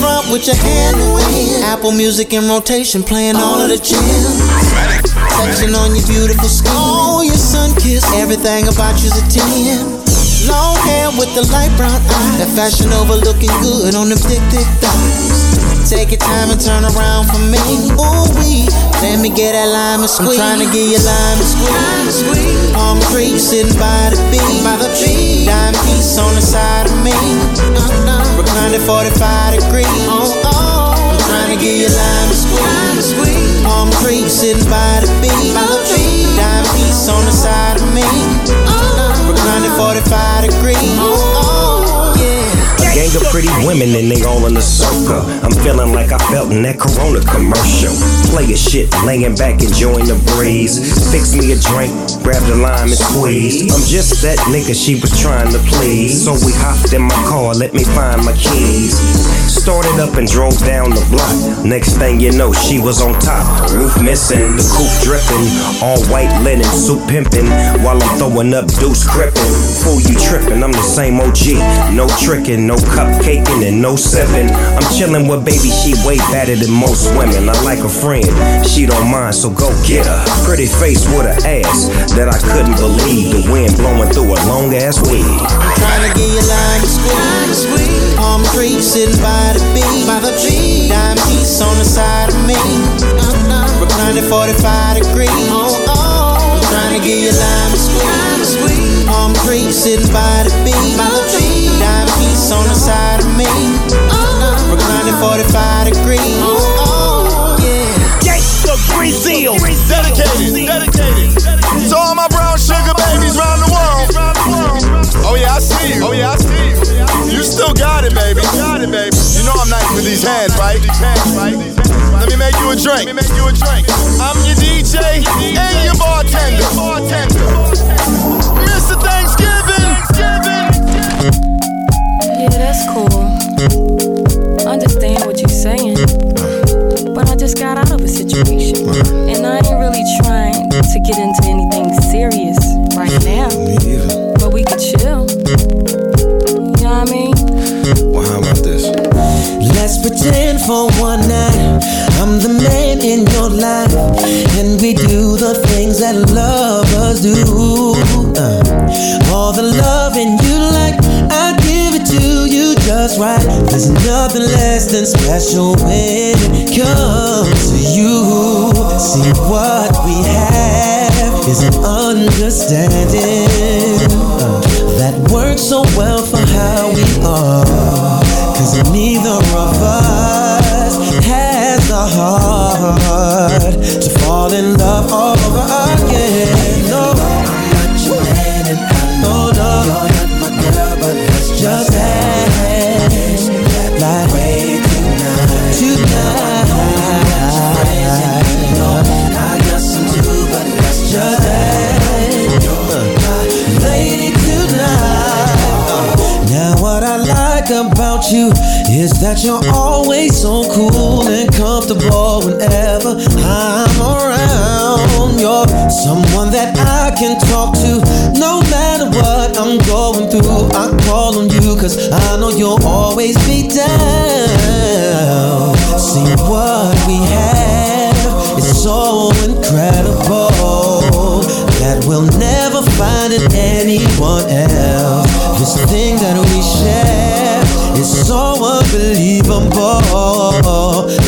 Beachfront with your hand away. Apple Music in rotation, playing all of the jams. Section on your beautiful skin. Oh, your sun kiss. Everything about you's a 10. Long hair with the light brown eyes. That fashion over looking good on them thick, thick thighs. Take your time and turn around for me. Ooh, we. Let me get that lime and squeeze. I'm trying to get you lime and squeeze. Palm Creek sitting by the beach. By the beach. Dime piece on the side of me. Reclining 45 degrees. Oh, oh. I'm trying to get you lime and squeeze. Palm Creek sitting by the beach. By the beach. Dime piece on the side of me. Oh. Reclining 45 degrees. Oh, oh, gang of pretty women and they all in a circle. I'm feeling like I felt in that Corona commercial. Play a shit, laying back, enjoying the breeze. Fix me a drink, grab the lime and squeeze. I'm just that nigga she was trying to please. So we hopped in my car, let me find my keys. Started up and drove down the block. Next thing you know, she was on top. Roof missing, the coupe dripping. All white linen, suit pimping. While I'm throwing up deuce crippin'. Fool you trippin', I'm the same OG. No trickin', no cupcaking, and no sippin'. I'm chillin' with baby, she way better than most women. I like a friend, she don't mind, so go get her. Pretty face with a ass that I couldn't believe. The wind blowing through a long ass wig. Trying to get you lime and squeeze. Palm sitting by the beach. By the beach. Dime piece on the side of me. Reclining 45 degrees. Oh, oh. I'm trying to get you lime squeeze. Palm Creek sitting by the beach. By the beach. Dime piece on the side of me. Reclining 45 degrees. Oh, oh, yeah. Gangsta Grizzle. Dedicated. Dedicated. To all my brown sugar babies around the world. Oh yeah, I see you. Oh yeah, I see you. You still got it, baby. Got it, baby. These hands, right? Let me make you a drink. Let me make you a drink. I'm your DJ and your bartender. Mr. Thanksgiving. Yeah, that's cool. Understand what you're saying. But I just got out of a situation. And I ain't really trying to get into anything serious right now. But we could chill. You know what I mean? Well, how about this? Let's pretend for one night I'm the man in your life, and we do the things that lovers do. Uh, all the loving you like, I give it to you just right. There's nothing less than special when it comes to you. See what we have is an understanding uh, that works so well for how we are. Cause neither of us has the heart to fall in love over again. you is that you're always so cool and comfortable whenever I'm around. You're someone that I can talk to no matter what I'm going through. I call on you cause I know you'll always be down. See what we have is so incredible that we'll never find in anyone else. This thing that we share it's so unbelievable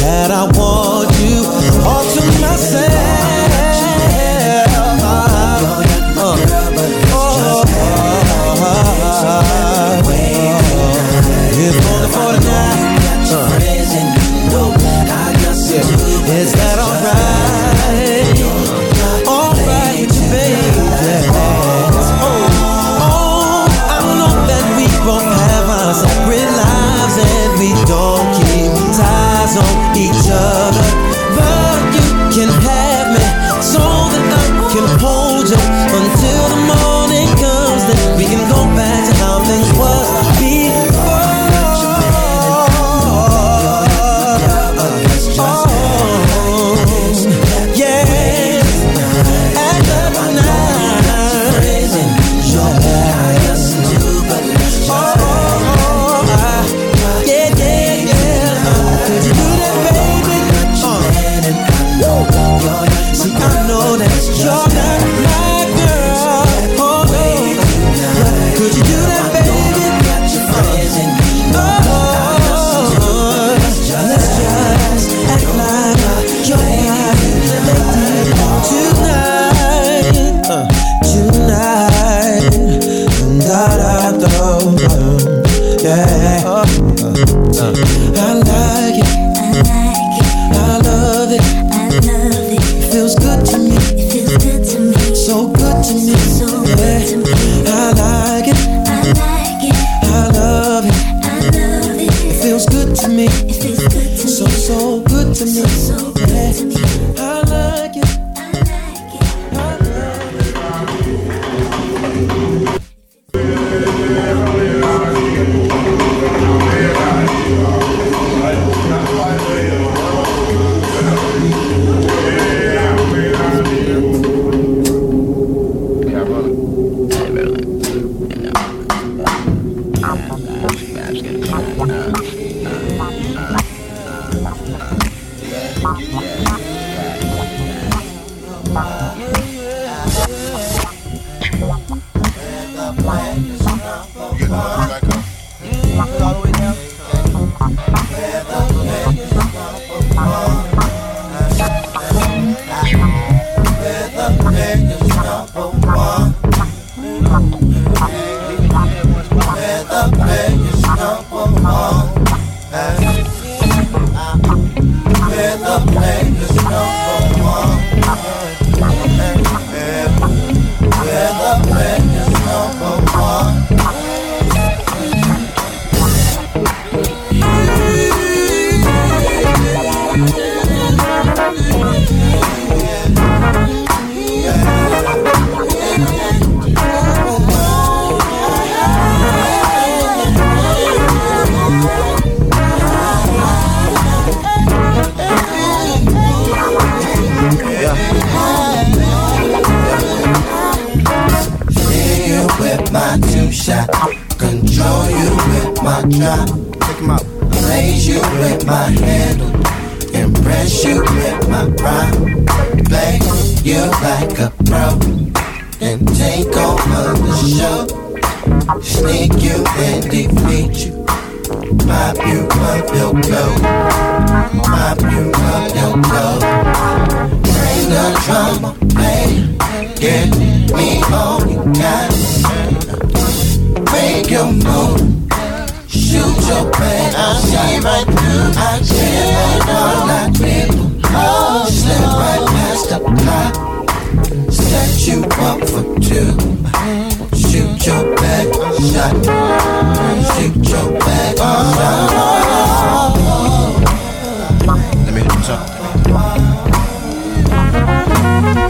that I want you all to myself. Oh, it's only for the night. Is that alright? each other. But you can have me so that I can hold you until the morning comes. Then we can go back.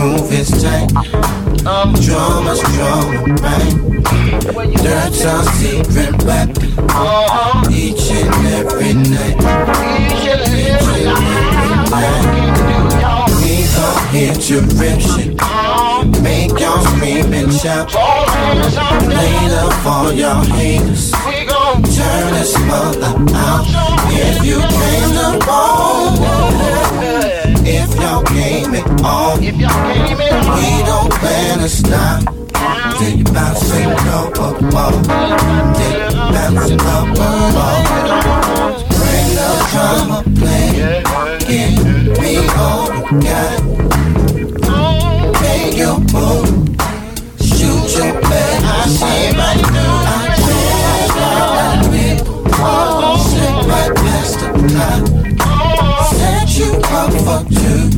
Groove is tight. Drummers drumming right. Dirt's our secret weapon. Uh-huh. Each and every night. Each and every night. We gon' hit your rip shit. Uh-huh. Make y'all scream and shout. Later for y'all haters. Turn this mother out. If you came to ball, if y'all came at all, we don't plan to stop. Till you bounce it up a ball. Till you bounce it up. Bring the drama, play. Give me all you got. Make your move. Shoot your bet. I say my new. I Sit right past the clock. You up for two.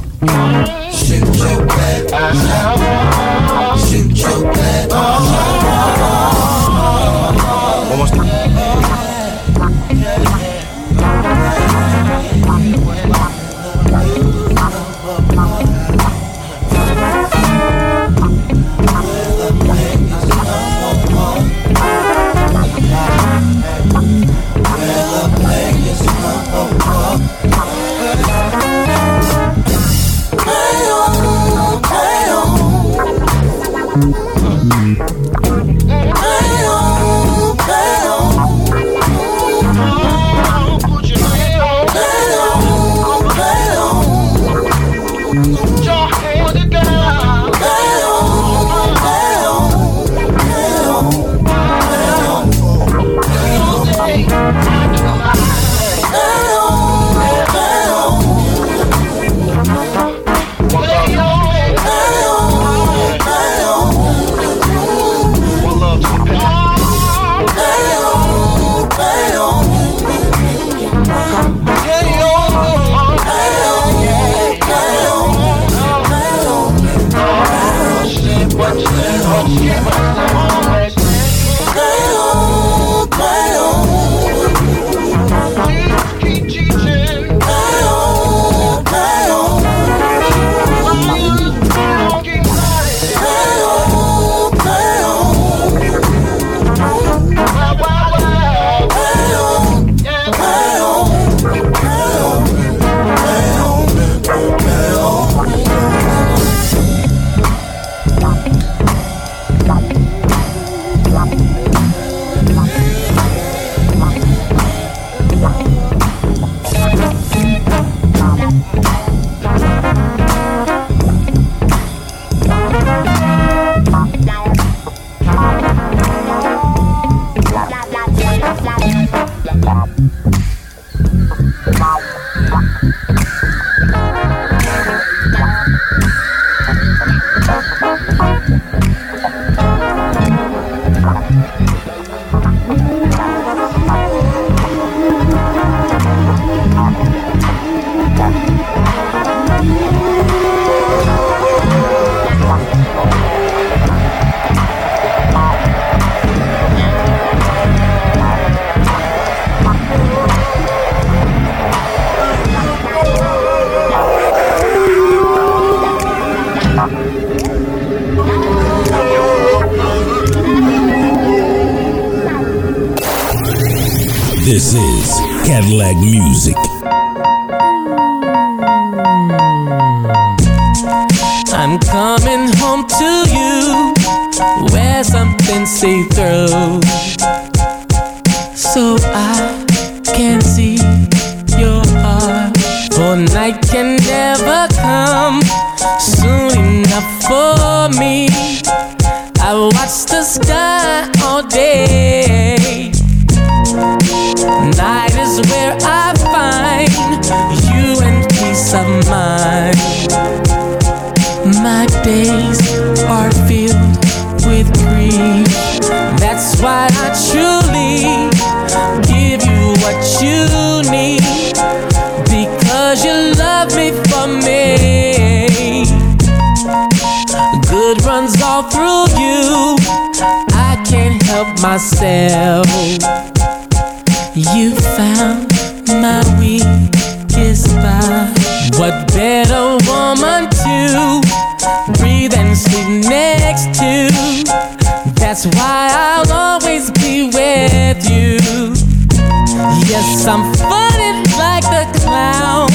I'm funny like the clown,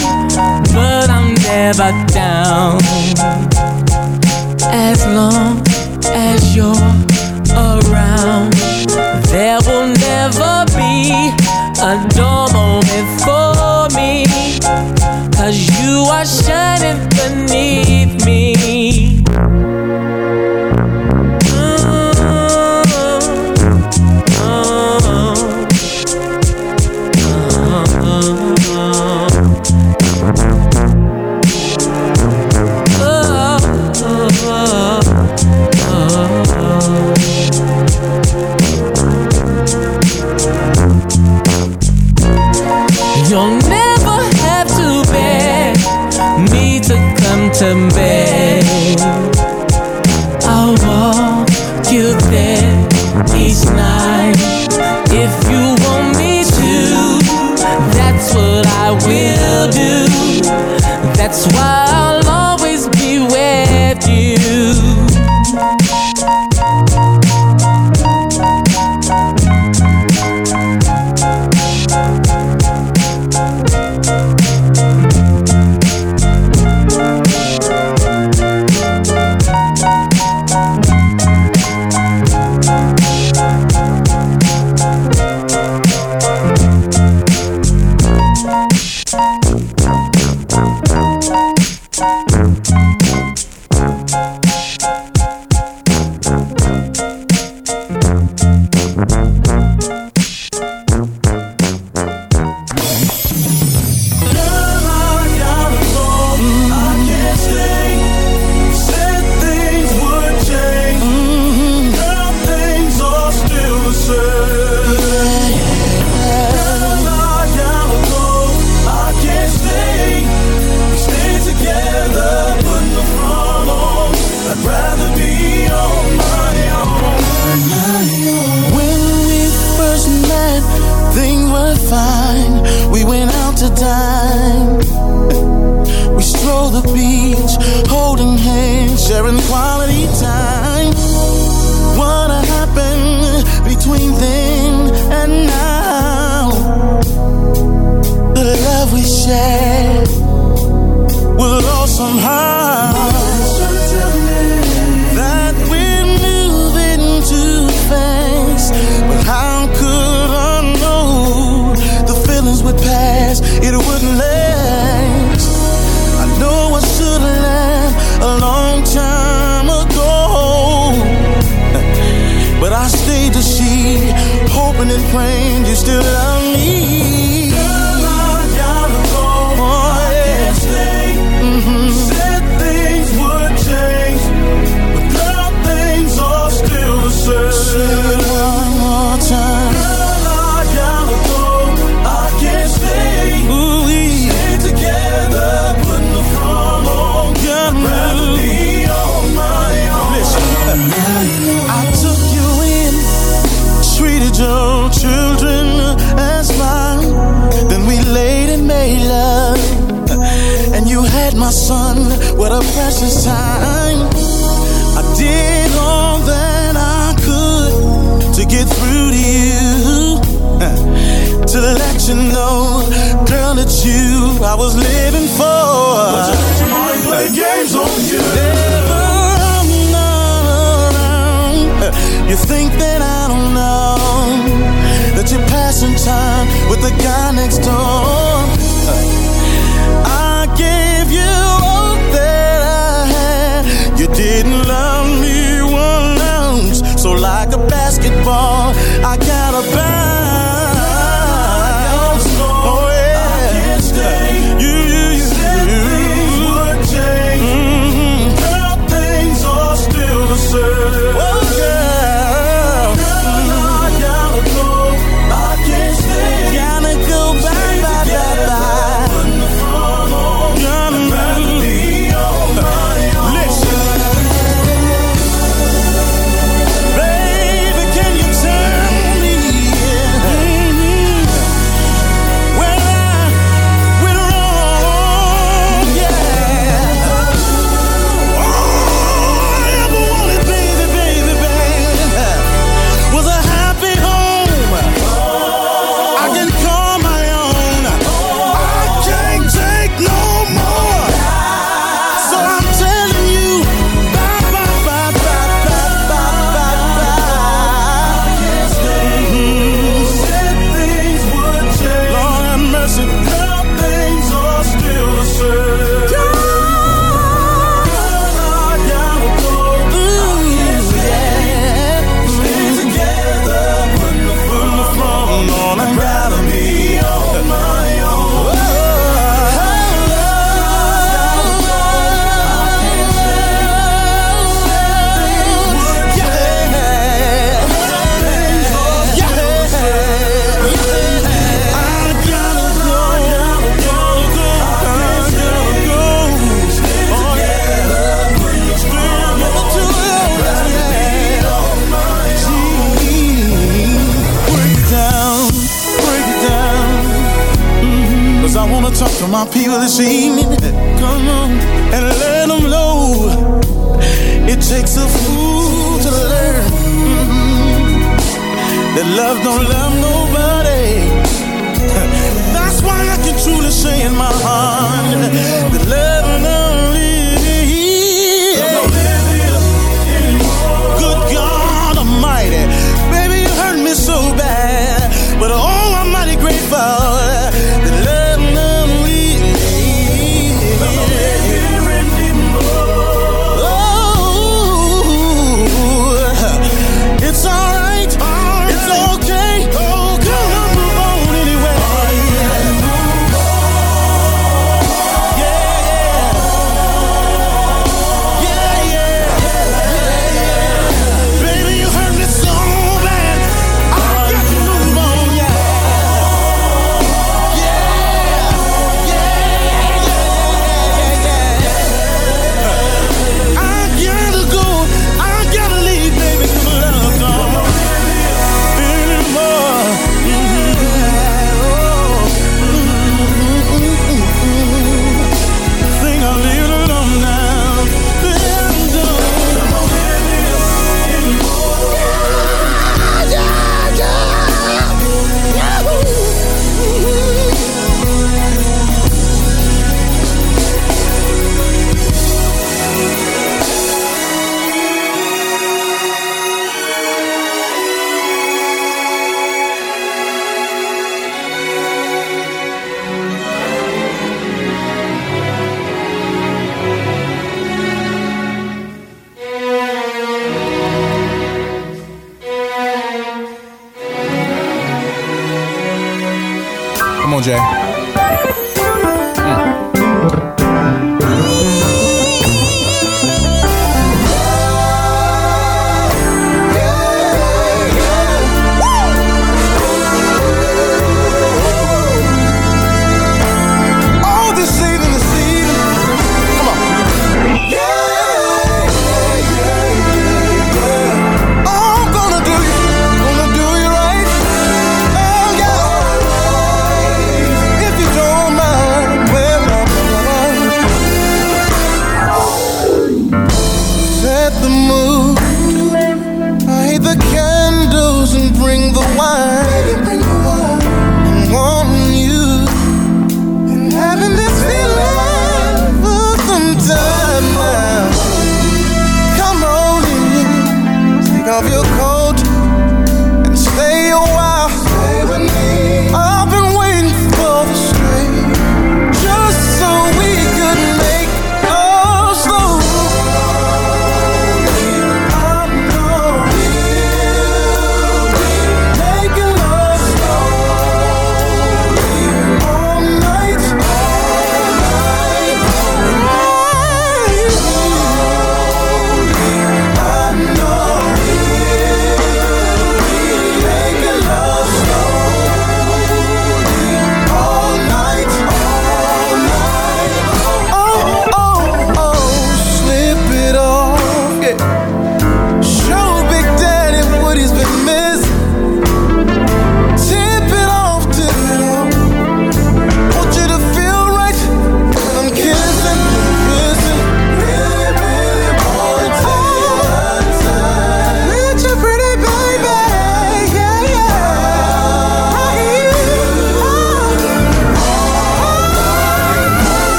but I'm never down. As long as you're around, there will never be a normal moment for me. Cause you are why my people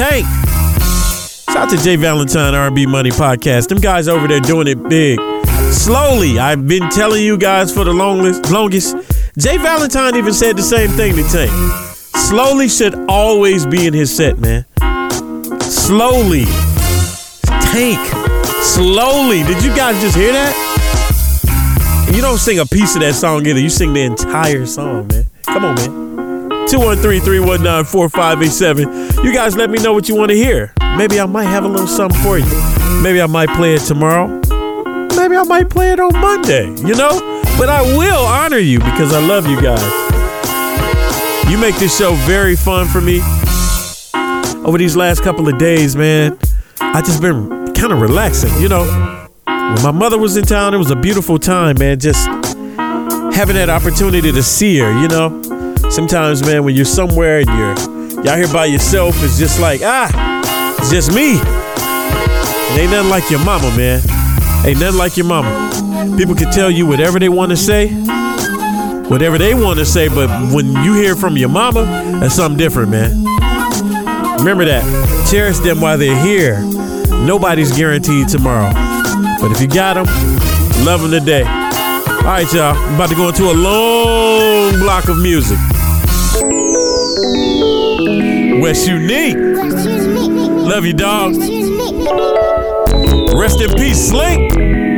Tank. Shout out to J. Valentine R&B Money Podcast. Them guys over there doing it big. Slowly. I've been telling you guys for the longest longest. J. Valentine even said the same thing to Tank. Slowly should always be in his set, man. Slowly. Tank. Slowly. Did you guys just hear that? You don't sing a piece of that song either. You sing the entire song, man. Come on, man. 213-319-4587. You guys let me know what you want to hear. Maybe I might have a little something for you. Maybe I might play it tomorrow. Maybe I might play it on Monday, you know? But I will honor you because I love you guys. You make this show very fun for me. Over these last couple of days, man, I just been kind of relaxing, you know? When my mother was in town, it was a beautiful time, man. Just having that opportunity to see her, you know? Sometimes, man, when you're somewhere and you're y'all here by yourself, is just like, ah, it's just me. It ain't nothing like your mama, man. Ain't nothing like your mama. People can tell you whatever they want to say, whatever they want to say, but when you hear from your mama, that's something different, man. Remember that. Cherish them while they're here. Nobody's guaranteed tomorrow. But if you got them, love them today. All right, y'all. I'm about to go into a long block of music. West Unique. Love you, dog. Rest in peace, Slink.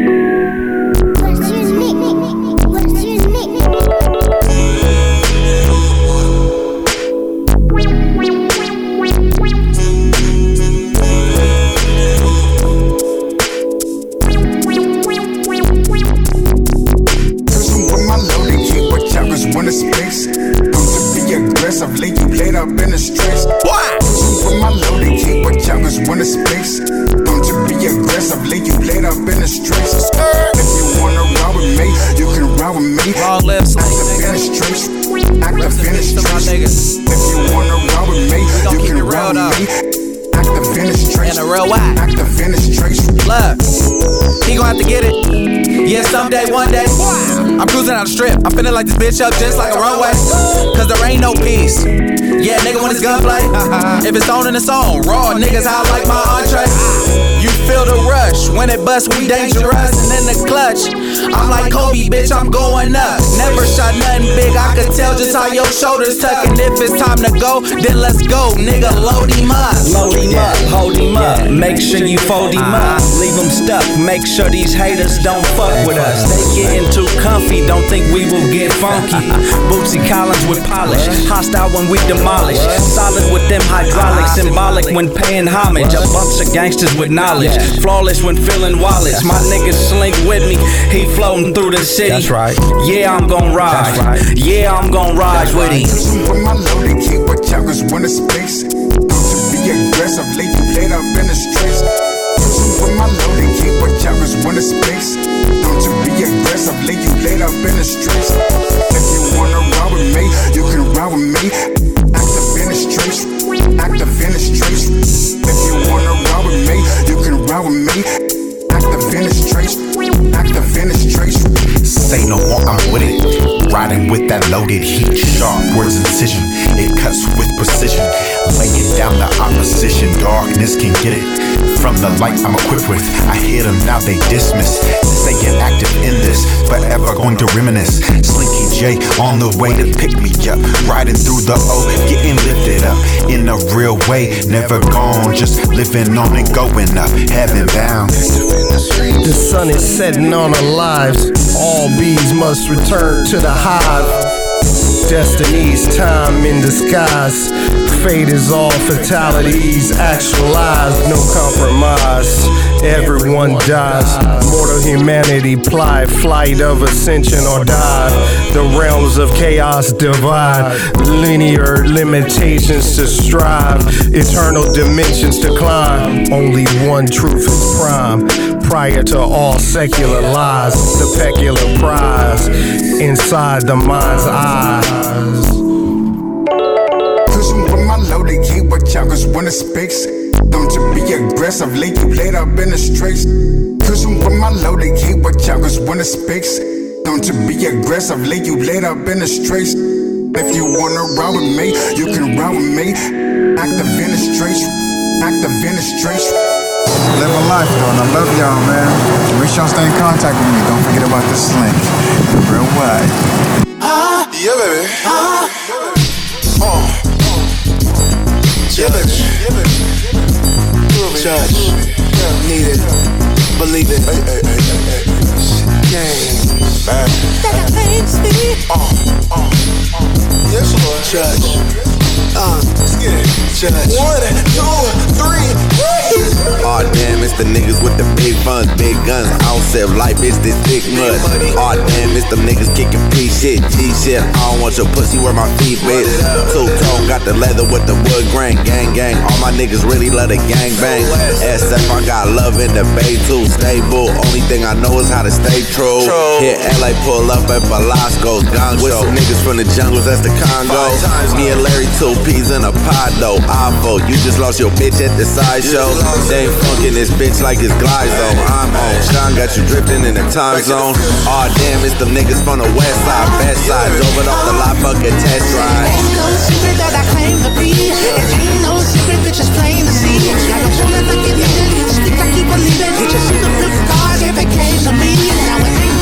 Yeah, someday, one day. I'm cruising out the strip. I'm feeling like this bitch up just like a runway. Cause there ain't no peace. Yeah, nigga, when it's gunplay. (laughs) if it's on, then it's on. Raw niggas, I like my entree. You feel the rush. When it busts, we dangerous. And in the clutch, I'm like Kobe, bitch, I'm going up. Never shot nothing big. I could tell just how your shoulders tuck. And if it's time to go, then let's go. Nigga, load him up. Load him up, hold him up. Make sure you fold him up. Uh-huh. Leave him stuck. Make sure these haters don't fuck with us. They getting too comfy, don't think we will get funky. (laughs) Bootsy Collins with polish. Hostile when we demolish. Solid with them hydraulics. Uh-huh. Symbolic when paying homage. A bunch of gangsters with knowledge. Flawless when filling wallets. My niggas slink with me. He floating through the city. That's right. Yeah, I'm gon' ride. Yeah, I'm gon' ride with him. Cruising with my loaded keep what choppers wanna space. Don't to be aggressive, leave you laid up in the streets. Cruising with my loaded keep what choppers wanna space. Don't to be aggressive, leave you laid up in the streets. If you wanna ride with me, you can ride with me. Act the finish trace, act the finish trace. If you wanna ride with me, you can ride with me. The the. Say no more, I'm with it. Riding with that loaded heat, sharp words incision. It cuts with precision. Laying down the opposition, darkness can get it. From the light I'm equipped with, I hear them now they dismiss. Staying active in this, forever going to reminisce. Slinky J on the way to pick me up. Riding through the O, getting lifted up in a real way. Never gone, just living on and going up, heaven bound. The sun is setting on our lives. All bees must return to the hive. Destiny's time in disguise. Fate is all fatalities actualized, no compromise. Everyone dies. Mortal humanity ply, flight of ascension or die. The realms of chaos divide. Linear limitations to strive. Eternal dimensions to climb. Only one truth is prime. Prior to all secular lies, the peculiar prize inside the mind's eyes. With my loaded key, watch out, cause when it don't you be aggressive, lay you laid up in the streets. With my loaded key, watch out, cause when it don't you be aggressive, lay you laid up in the streets. If you wanna ride with me, you can ride with me. In the streets, active the streets. Living life though, and I love y'all, man. Make sure y'all stay in contact with me. Don't forget about this link. Real wide. Ah, yeah, baby. Ah, oh, judge, judge, need it, believe it. Hey, hey, hey, hey, hey. Game, man. That pains me. Oh, oh. Yes, Lord. Judge. Uh, let's get it. Judge. One, two, three. Aw oh, damn, it's the niggas with the big funds, big guns. I don't sell life, it's this thick mud. Aw oh, damn, it's them niggas kicking P shit, G shit. I don't want your pussy where my feet bitch. Two tone, got the leather with the wood grain, gang gang. All my niggas really love the gang bang. SF, I got love in the bay too, stable. Only thing I know is how to stay true. Hit LA, pull up at Velasco's Gong With some niggas from the jungles, that's the Congo. Me and Larry, two peas in a pod though. Avo, you just lost your bitch at the sideshow. They ain't funkin' this bitch like it's Glizo. I'm on. Sean got you drifting in the time zone. Aw, oh, damn, it's them niggas from the west side, best side. It off the lot, fuck a test ride. Ain't no secret that I claim to be. It ain't no secret, bitch, it's plain to see. I don't wanna look at you, speak like you believe it. You see the card if it came to me. Now it ain't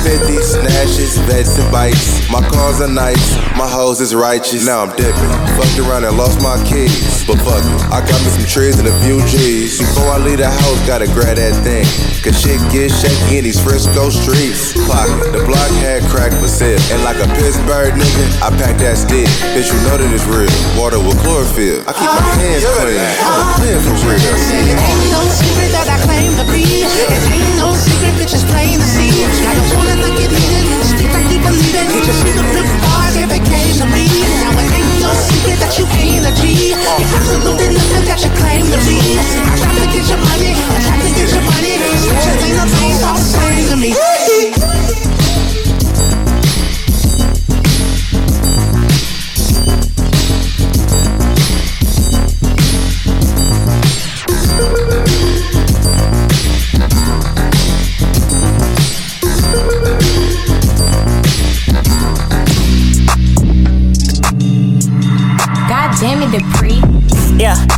50 snatches, vets and bites. My cars are nice, my hoes is righteous. Now I'm dipping. Fucked around and lost my keys. But fuck it, I got me some trees and a few G's. Before I leave the house, gotta grab that thing. Cause shit get shaky in these Frisco streets. Pocket, the block had crack but sip. And like a Pittsburgh nigga, I pack that stick. Bitch, you know that it's real. Water with chlorophyll. I keep my hands clean. I'm for real. It ain't no secret that I claim to be. It ain't no secret, bitch, it's plain to see. I don't wanna look at you, like you believe it. You just see the flip card if it came to me. Now it ain't no secret that you ain't a G. You absolutely nothing that you claim to be. I'm trying to get your money, I'm trying to get your money. Switching things up, things all the to me.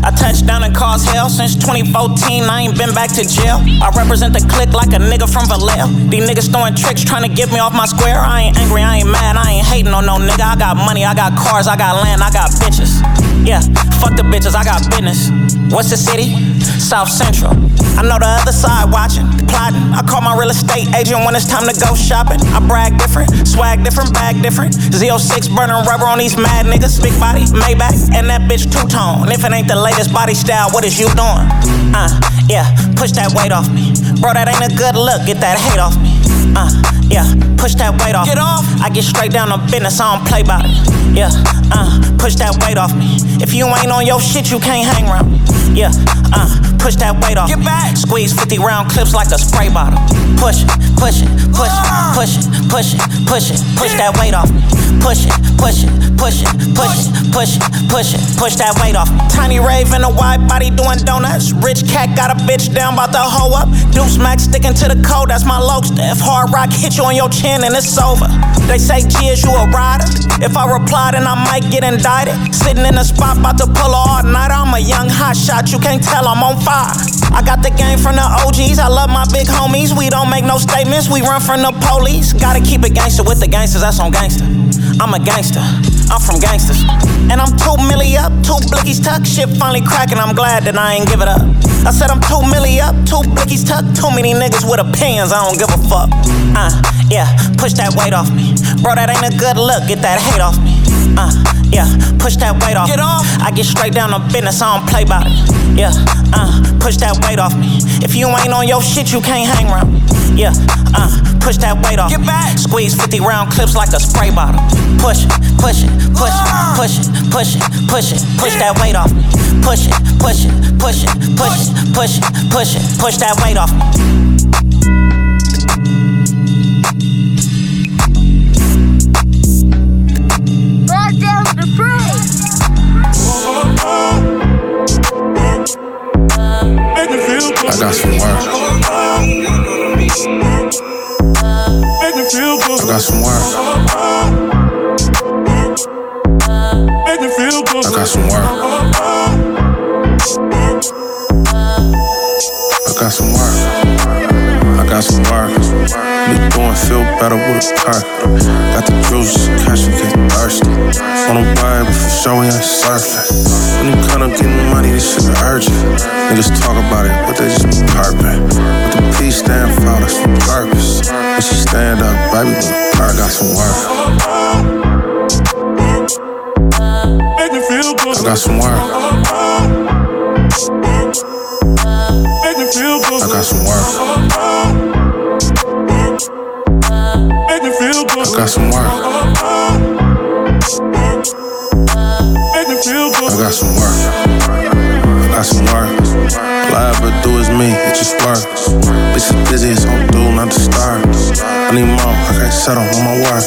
I touched down and caused hell since 2014. I ain't been back to jail. I represent the clique like a nigga from Vallejo. These niggas throwing tricks trying to get me off my square. I ain't angry, I ain't mad, I ain't hating on no nigga. I got money, I got cars, I got land, I got bitches. Yeah, fuck the bitches, I got business. What's the city? South Central. I know the other side watching, plotting. I call my real estate agent when it's time to go shopping. I brag different, swag different, bag different. Z06 burning rubber on these mad niggas. Big body, Maybach, and that bitch two tone. If it ain't the latest body style, what is you doing? Uh, yeah, push that weight off me. Bro, that ain't a good look, get that hate off me. Uh, yeah, push that weight off. Get off. I get straight down to business, I don't play about it. Yeah, uh, push that weight off me. If you ain't on your shit, you can't hang around. Yeah, uh, push that weight off. Get back. Squeeze 50 round clips like a spray bottle. Push it, push it, push it, push it, push it, push it, push that weight off. Push it, push it, push it, Push it, push it, push it, push that weight off. Tiny rave in a wide body doing donuts. Rich cat got a bitch down, about to hoe up. Deuce Max sticking to the code, that's my local. If hard rock hit you on your chin and it's over. They say, G, is you a rider? If I reply, then I might get indicted. Sitting in the spot, about to pull all night. I'm a young hot shot, you can't tell I'm on fire. I got the game from the OGs, I love my big homies. We don't make no statements, we run from the police. Gotta keep it gangster with the gangsters, that's on gangster. I'm a gangster, I'm from gangsters. And I'm two milli up, two blickies tuck. Shit finally cracking, I'm glad that I ain't give it up. I said I'm two milli up, two blickies tuck. Too many niggas with opinions, I don't give a fuck. Uh, yeah, push that weight off me. Bro, that ain't a good look, get that hate off me. Uh, yeah, push that weight off. Get off. I get straight down to business, I don't play about it. Yeah, uh, push that weight off me. If you ain't on your shit, you can't hang around me. Yeah, uh, push that weight off. Get back. Squeeze 50 round clips like a spray bottle. Push it, push it, push it, push it, push it, push it, push that weight off me. Push it, push it, push it, push it, push it, push it, push that weight off me. Down the I got some work. I got some work. I got some work. I got some work. I got some work. Be doing feel better with a perk. Got the juice, cash and get thirsty. On the wire, but for sure we ain't surfing. When you come up getting money, this shit urgent. Niggas talk about it, but they just be perping. What the P stand for, that's for purpose. When she stand up, baby, I got some work. I got some work. I got some work. I got some work. I got some work. I got some work. All I ever do is me, it just works. Bitch is busy, it's on do, not the star. I need more, I can't settle on my work.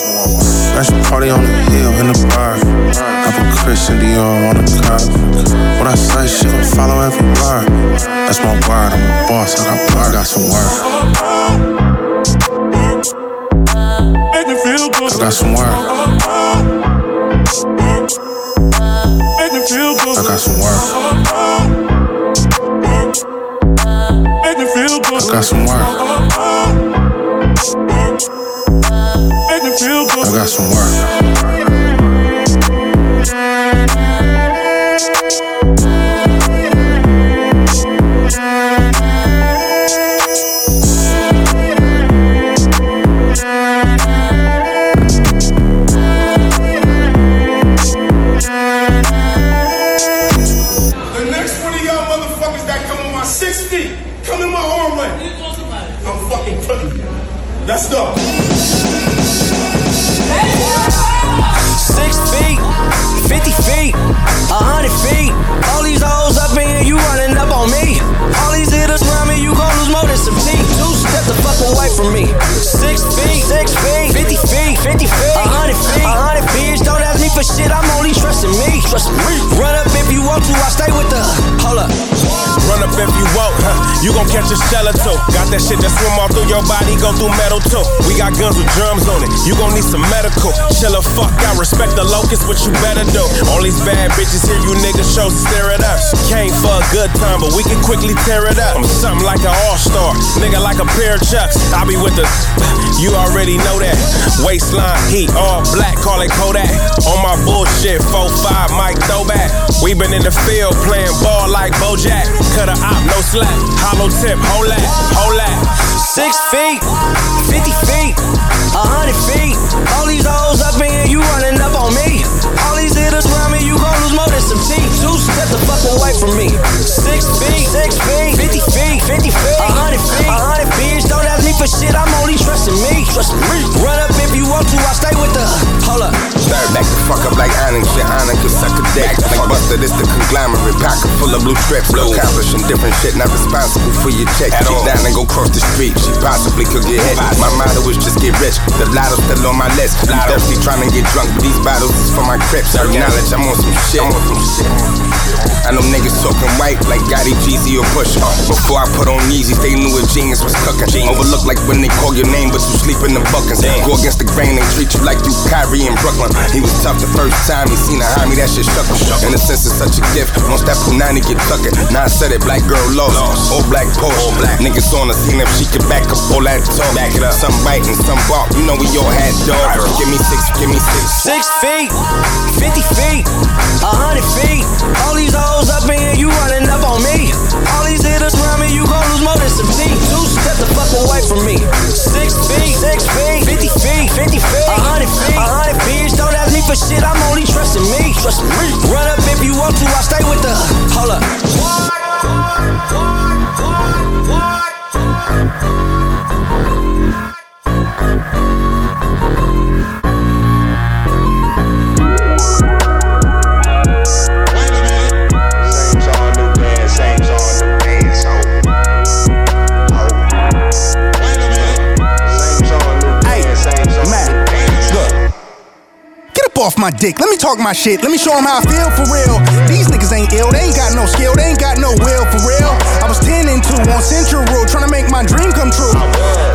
I should party on the hill in the bar. I put Christian Dior on the car. What I say, shit, gon' follow every word. That's my word, I'm a boss, I got I got some work. I got some work. I got some work. I got some work. I got some work. Go. Six feet, 50 feet, a hundred feet. All these hoes up in here, you running up on me. All these hitters around me, you gon' lose more than some teeth. Two step the fuck away from me. Six feet, six feet, 50 feet, 50 feet, a hundred feet, a hundred feet. Don't ask me for shit, I'm only trusting me. Trust me. Run up if you want to, I stay with the. Hold up. Run up if you want, huh? You gon' catch a shell or two. Got that shit that swim all through your body, go through metal too. We got guns with drums on it. You gon' need some medical. Chill a fuck out, respect the locust, what you better do. All these bad bitches here, you niggas show stare at us. Came for a good time, but we can quickly tear it up. I'm something like an all-star, nigga like a pair of chucks. I be with the, (sighs) you already know that. Waistline heat, all black, call it Kodak. On my bullshit, 4-5, Mike throwback. We been in the field playing ball like Bojack. Cut a op, no slack. Hollow tip, whole that, whole that. Six feet, 50 feet, a hundred feet. All these hoes up in here, you running up on me. Teeth. Two step the fuck away from me. Six feet, six feet, 50 feet, 50 feet, a hundred feet, a hundred feet. Don't ask me for shit, I'm only trusting me. Trust me. Run up if you want to, I stay with the. Hold up. Start back the fuck up like Anakin. shit Hanukkah, suck a dick. Like Buster, this the conglomerate. Pocket full of blue strips. Accomplishing different shit, not responsible for your check. At all. down and go cross the street. She possibly could get hit. My motto is just get rich. The lotto still on my list. I'm thirsty trying to get drunk. but These bottles is for my crips. Acknowledge I'm on some shit. I'm on some shit. I know niggas talking white like Gotti, Jeezy, or Bush. Uh, before I put on Yeezys, they knew a genius was cooking. Overlook like when they call your name, but you sleep in the buckets. Go against the grain, they treat you like you Kyrie in Brooklyn. He was tough the first time he seen a homie, that shit shook him. Innocence is such a gift. Once that punani get tucking, now I said it, black girl lost. All black Porsche. Niggas on the scene if she can back up all that talk. Back it up. Some biting, some bark. You know we all had dogs. Give me six, give me six. Six feet, 50 feet, a hundred All these hoes up in here, you running up on me. All these hitters around me, you gon' lose more than some teeth. Two step the fuck away from me. Six feet, six feet, 50 feet, 50 feet, a hundred feet, a hundred feet. Don't ask me for shit, I'm only trusting me. Trust me. Run up if you want to, I'll stay with the. Hold up. Same off my dick. Let me talk my shit. Let me show them how I feel for real. These niggas ain't ill. They ain't got no skill. They ain't got no will for real. I was 10 and 2 on Central Road trying to make my dream come true.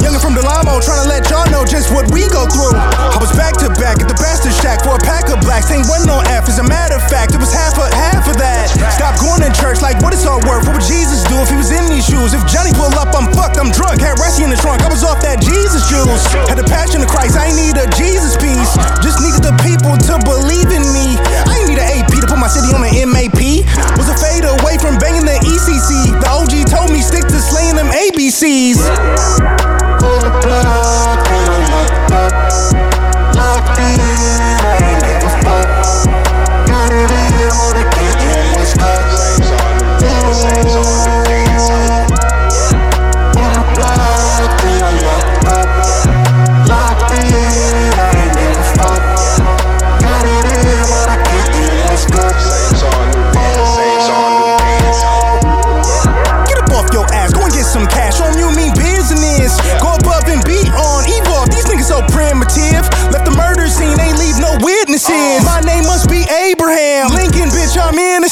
Youngin' from Del Amo trying to let y'all know just what we go through. I was back to back at the Bastard Shack for a pack of blacks. Ain't one no F. As a matter of fact, it was half of half of that. Stop going to church like what it's all worth. What would Jesus do if he was in these shoes? If Johnny pull up, I'm fucked. I'm drunk. Had Ressie in the trunk. I was off that Jesus juice. Had the passion of Christ. I need a Jesus piece. Just needed the people to believe in me. I need an AP my city on the MAP. Was a fade away from banging the ECC. The OG told me stick to slaying them ABCs. Get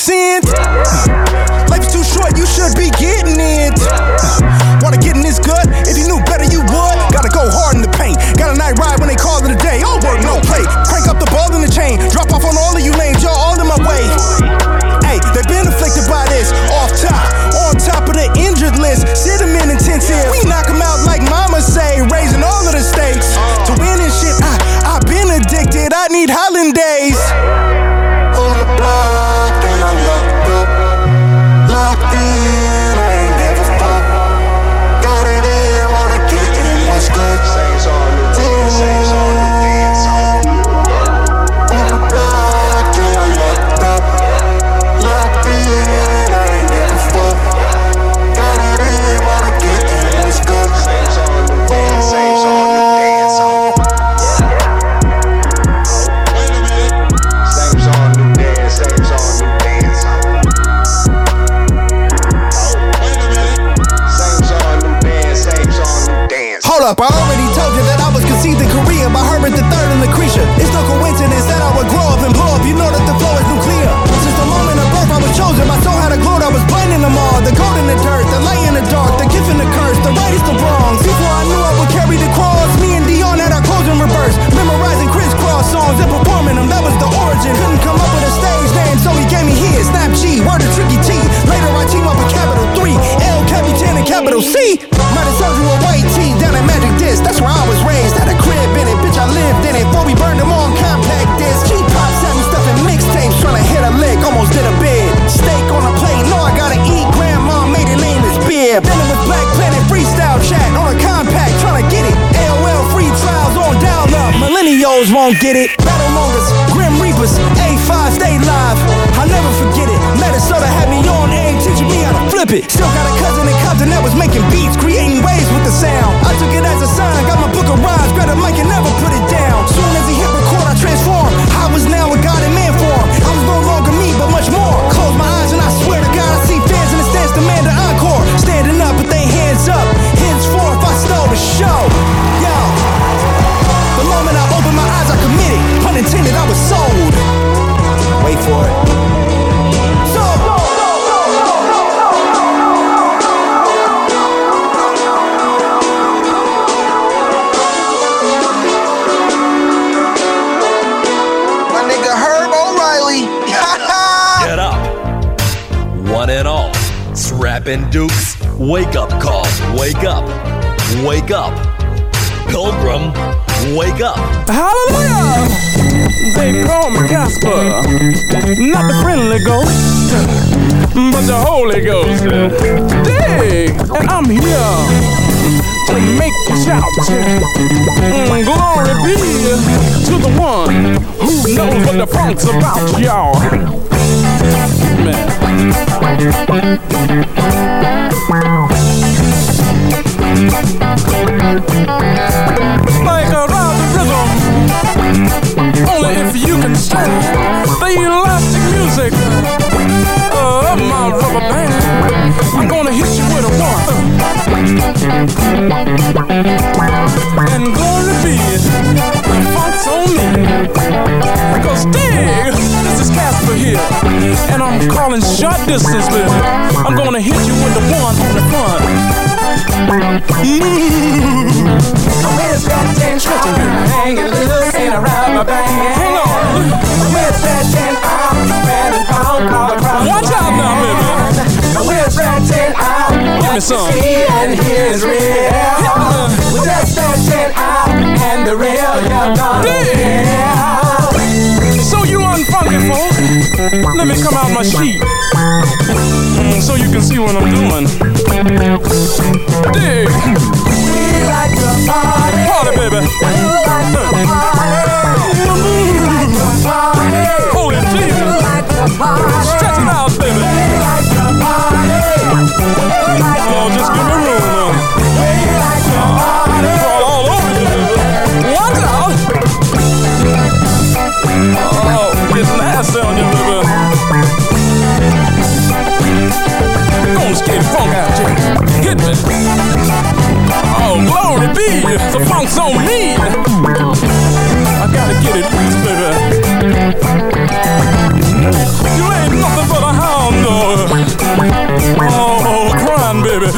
I'm innocent. Life is too short, you should be getting it. Wanna get in this gut? If you knew better, you would. Gotta go hard in the paint. Got a night ride when they call it a day. All work, no play. Crank up the ball in the chain. Drop off on all of you lanes, y'all all in my way. Hey, they've been afflicted by this. Off top, on top of the injured list. Millennials won't get it. Battle mongers, Grim Reapers, A5 stay live. I'll never forget it. Minnesota had me on aim, teaching me how to flip it. Still got a cousin in Compton that was making beats, creating waves with the sound. I took it as a sign, got my book of rhymes, grabbed a mic and never put it down. My nigga Herb O'Reilly. (laughs) Get up. One and all. It's Rappin' Dukes. Wake up call. Wake up. Wake up. Pilgrim. Wake up. Hallelujah. They call me Casper, not the friendly ghost, but the Holy Ghost. Dig, and I'm here to make you shout. Mm, glory be to the one who knows what the funk's about, y'all. Like only if you can stand the elastic music of my rubber band. I'm gonna hit you with a one. And glory be, the funk's on me. Cause dig, this is Casper here. And I'm calling short distance, baby. I'm gonna hit you with the one on the front. Mm. I'm with that ten stretching, hanging loose Hang on. I'm with that out, and pound all across Watch out now, baby. I'm with out. Give me some. See and hear is real. With that ten out and the real, you're gonna yeah. So you unfunky folk, let me come out my sheet mm, so you can see what I'm doing. Dig. Like to party. Baby. Party. Party. Holy Jesus. It out, baby. Oh, just give me room party. All over you, out. Oh, nasty on you. Gonna skate funk out here. Hit me. Oh, glory be. The funk's on me. I gotta get it loose, baby. You ain't nothing but a hound dog. Oh, oh crying, baby.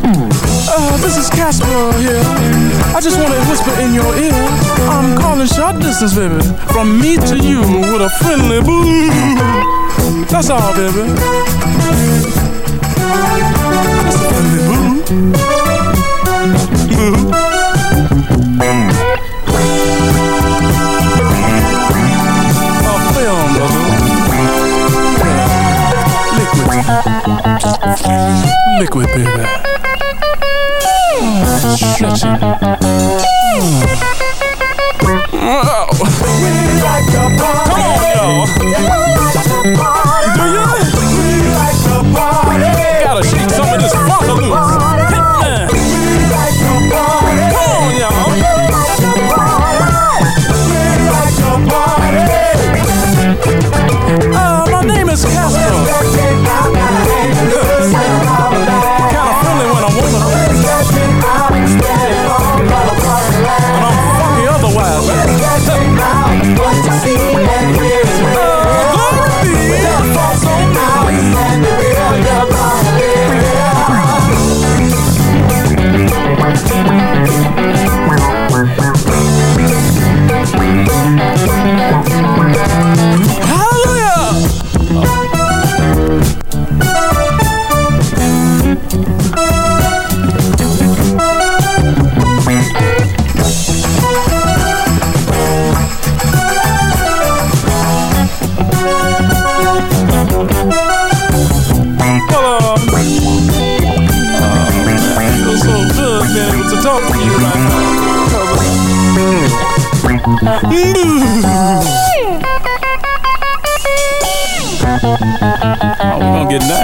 Mmm. Uh, this is Casper here. I just want to whisper in your ear. I'm calling short distance, baby. From me to you with a friendly boo. That's all, baby. That's a friendly boo. Boo. Oh. Liquid, baby. Come on, y'all. Do you? Gotta shake some of this funk loose.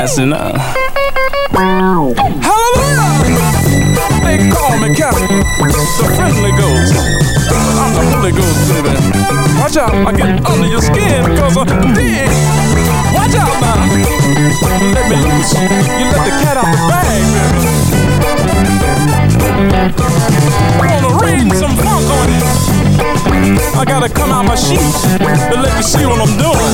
Get nasty. Hallelujah! They call me Casper, the friendly ghost. I'm the Holy Ghost, baby. Watch out, I get under your skin because of dig. Watch out now. Let me loose. You let the cat out the bag, baby. Wanna rain some funk on you. I gotta come out my sheets to let you see what I'm doing.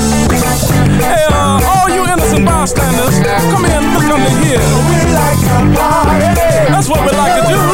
Hey, uh, all you innocent bystanders, come here and look under here. We like to party. That's what we like to do.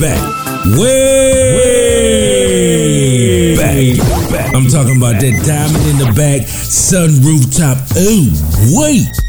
back. Way, way back. back. I'm talking about that diamond in the back, sun rooftop. Ooh, wait.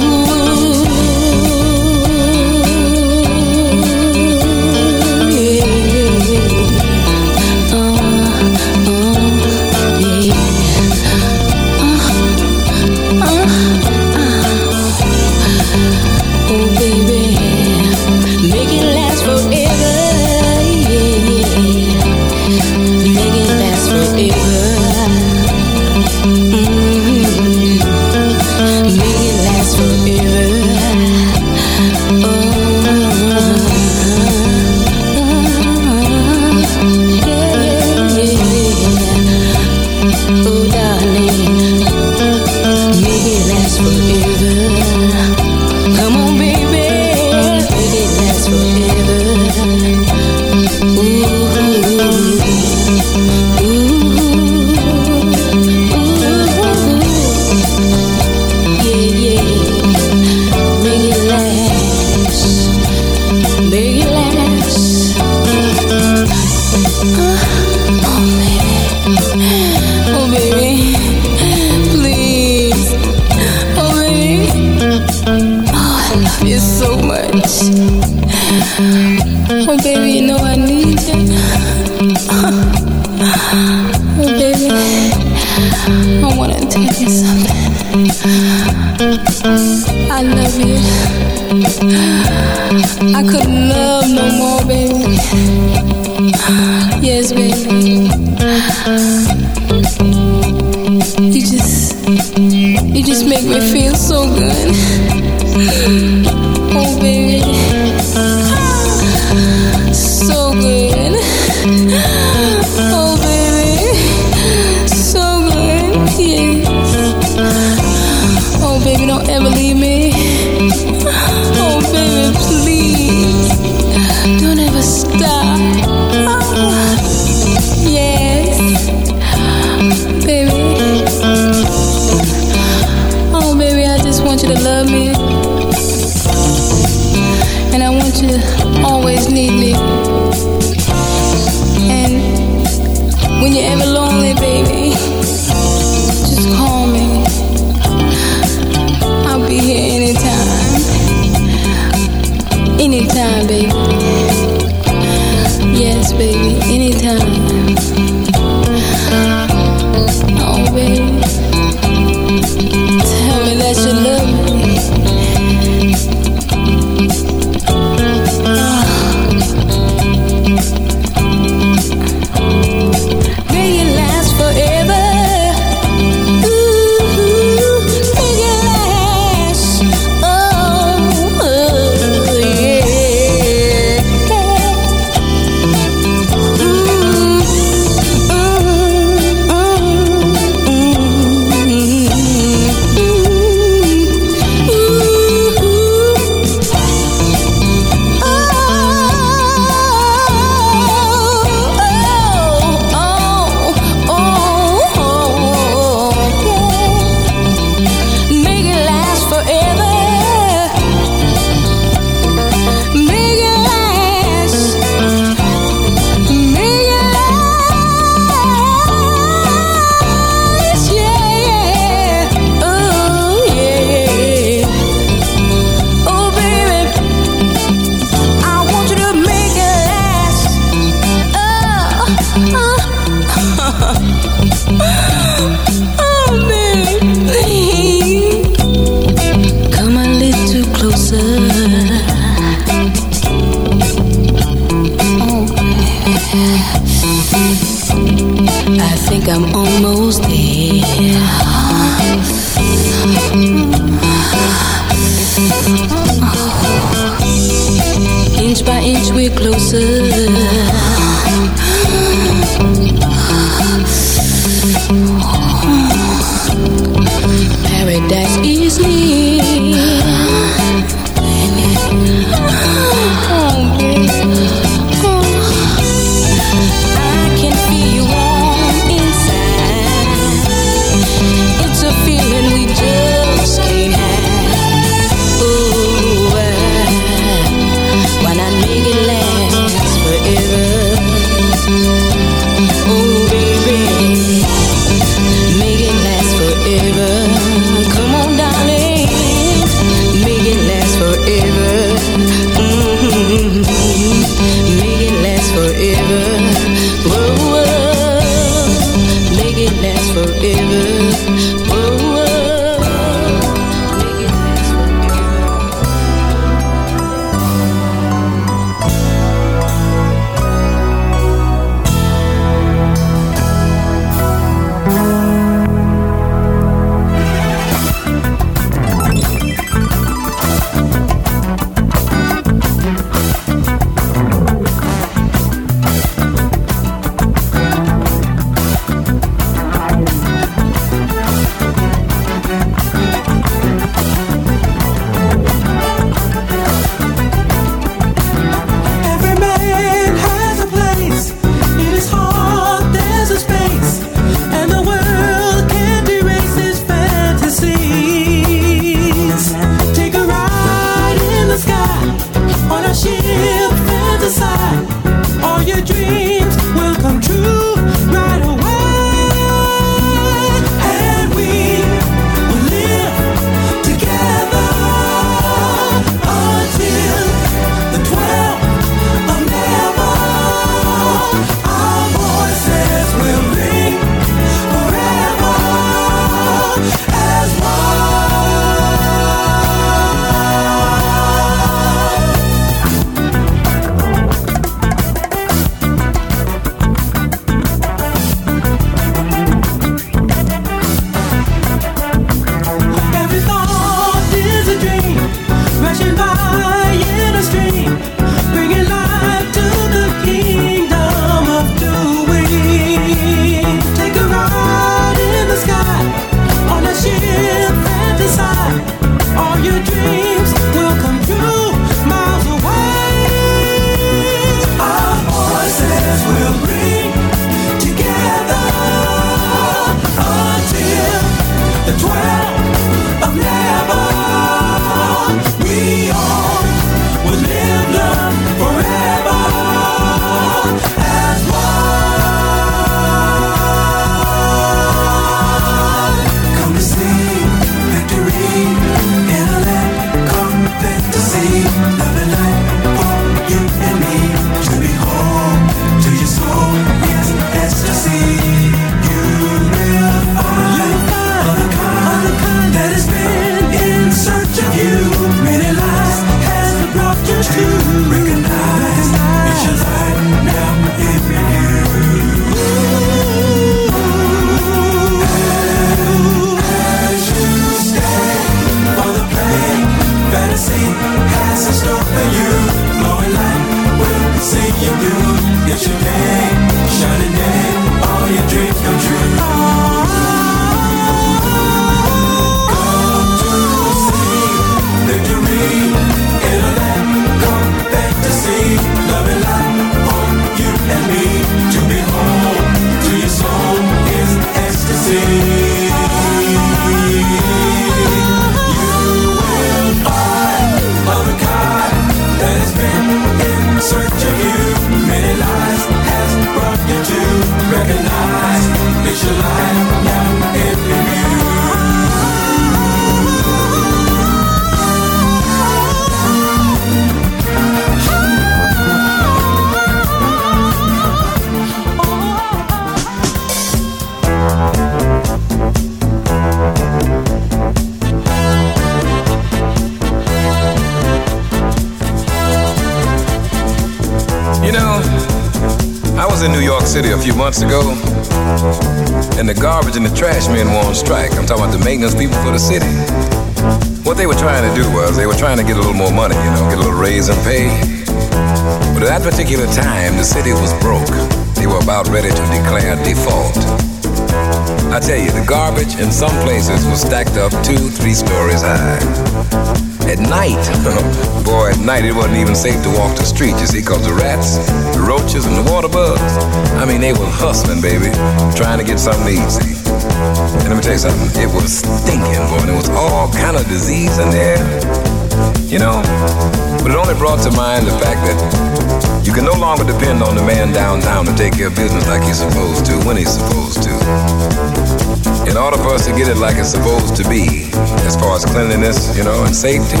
safety.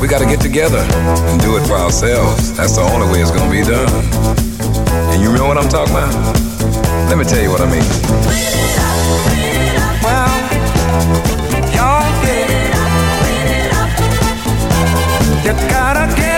We got to get together and do it for ourselves. That's the only way it's going to be done. And you know what I'm talking about? Let me tell you what I mean. Well, y'all get it. You gotta get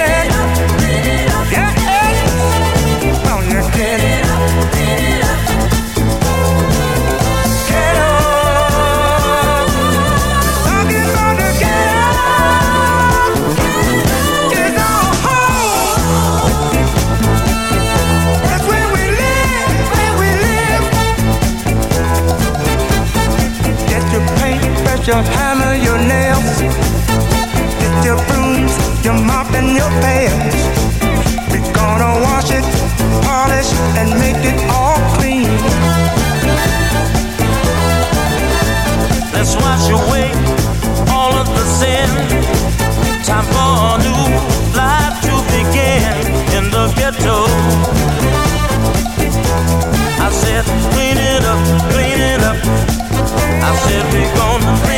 your hammer, your nails, get your brooms, your mop and your pails. We're gonna wash it, polish and make it all clean. Let's wash away all of the sin. Time for a new life to begin in the ghetto. I said, clean it up, clean it up. I said, we're gonna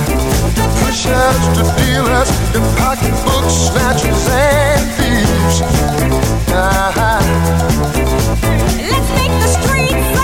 such to dealers in pocketbook snatchers and thieves. Ah. Let's make the streets.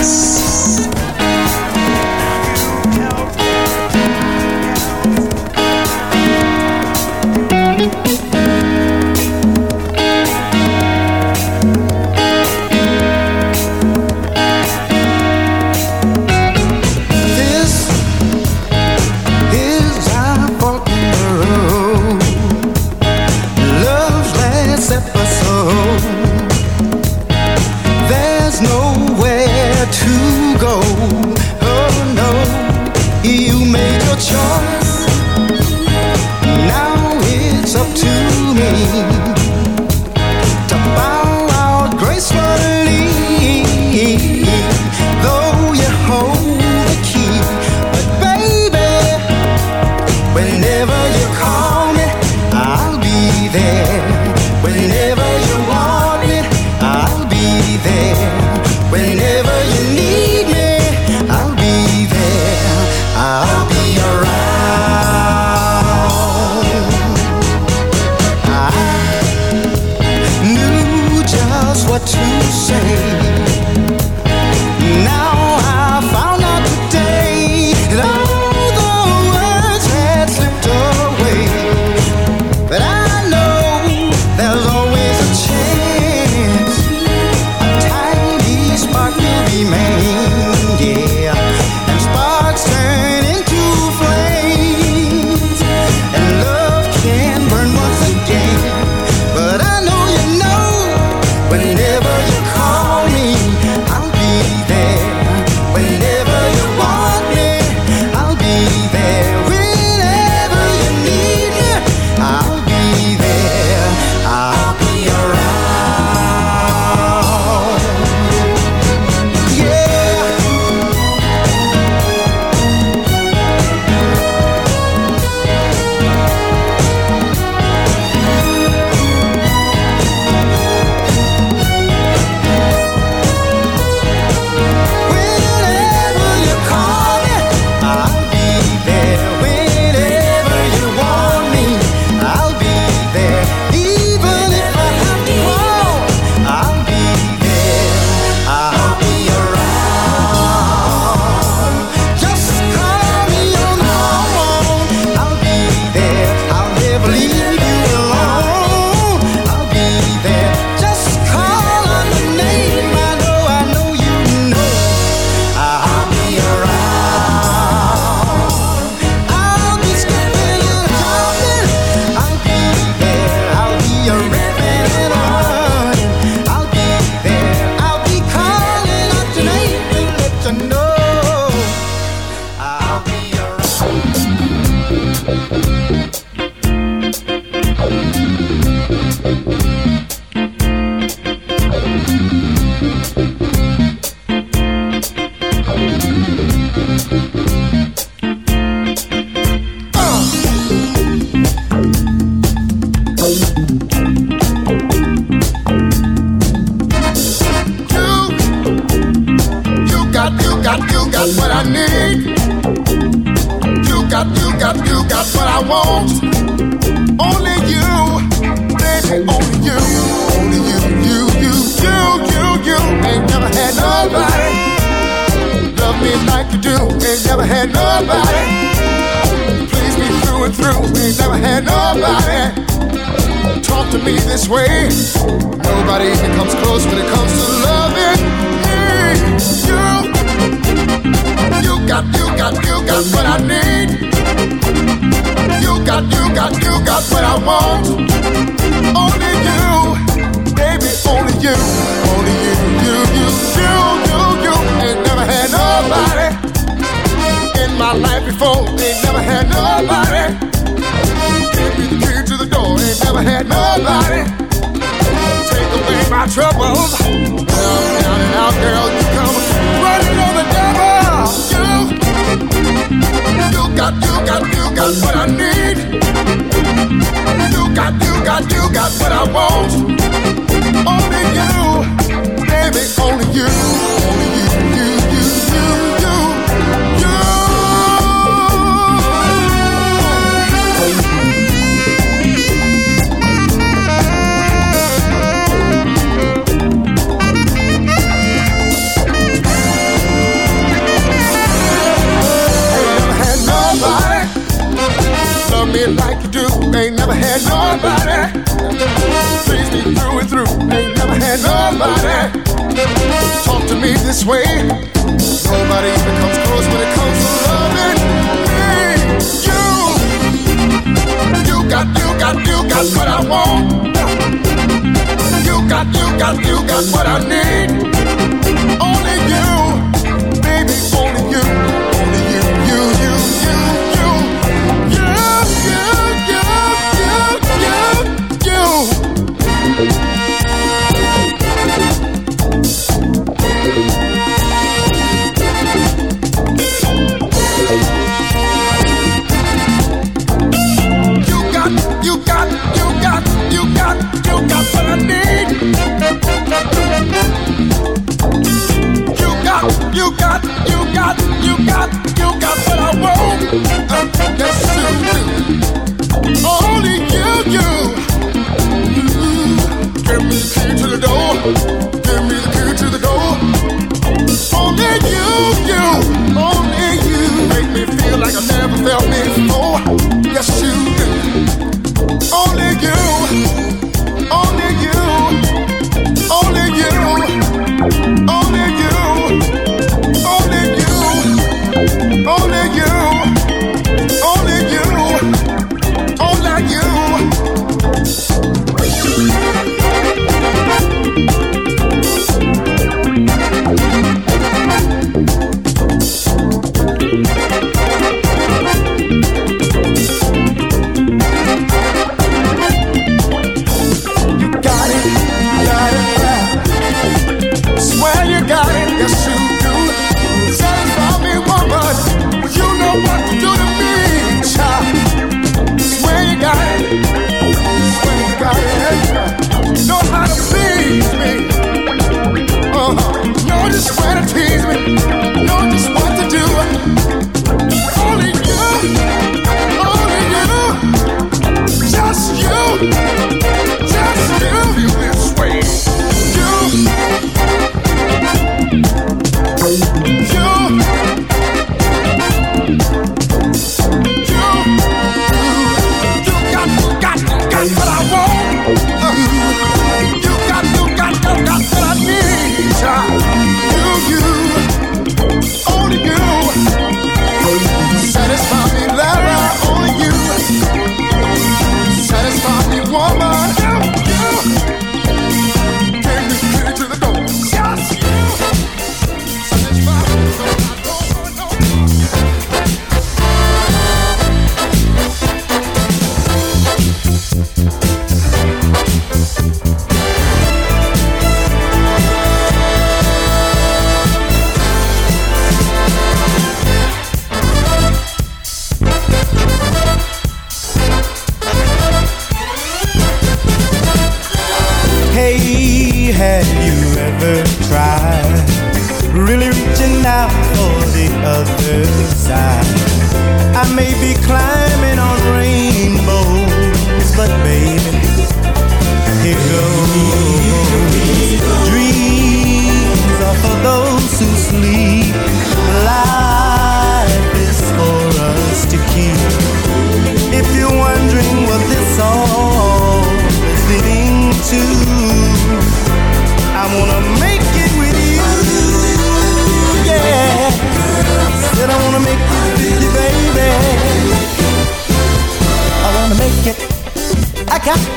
Records.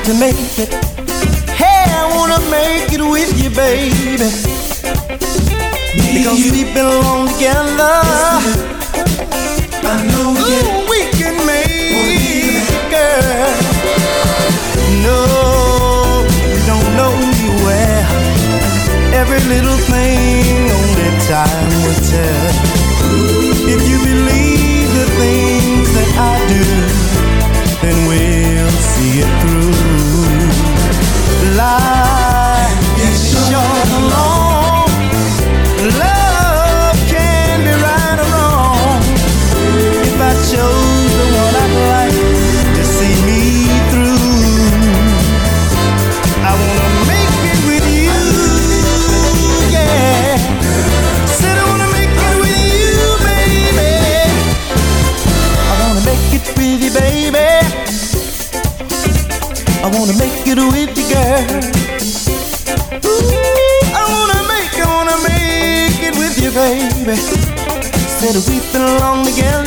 to make it. Hey, I wanna make it with you, baby. Me because you. we belong together. I know Ooh, we can make it. girl. No, you don't know me well. Every little And we'll see it through. Life is short. wanna make it with you, girl. Ooh, I wanna make, I wanna make it with you, baby. Said we've been alone together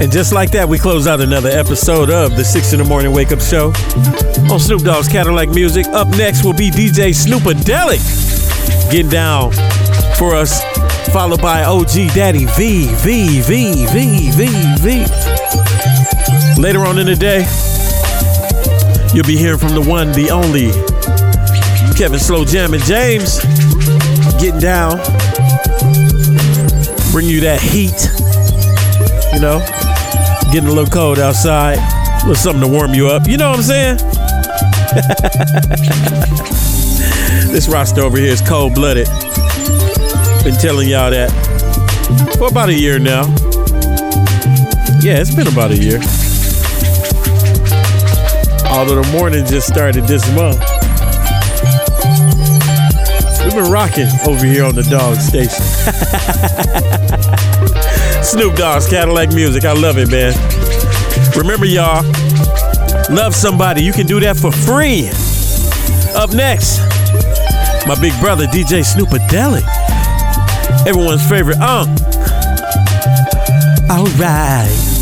And just like that, we close out another episode of the 6 in the Morning Wake Up Show on Snoop Dogg's Cadillac Music. Up next will be DJ Snoopadelic getting down for us, followed by OG Daddy V, V, V, V, V, V. Later on in the day, you'll be hearing from the one, the only Kevin Slow Jam and James getting down, bring you that heat, you know, getting a little cold outside, a little something to warm you up. You know what I'm saying? (laughs) this roster over here is cold blooded. Been telling y'all that for about a year now. Yeah, it's been about a year. Although the morning just started this month. We've been rocking over here on the dog station. (laughs) Snoop Dogg's Cadillac Music. I love it, man. Remember, y'all, love somebody. You can do that for free. Up next, my big brother, DJ Snoopadelic. Everyone's favorite unk. All right.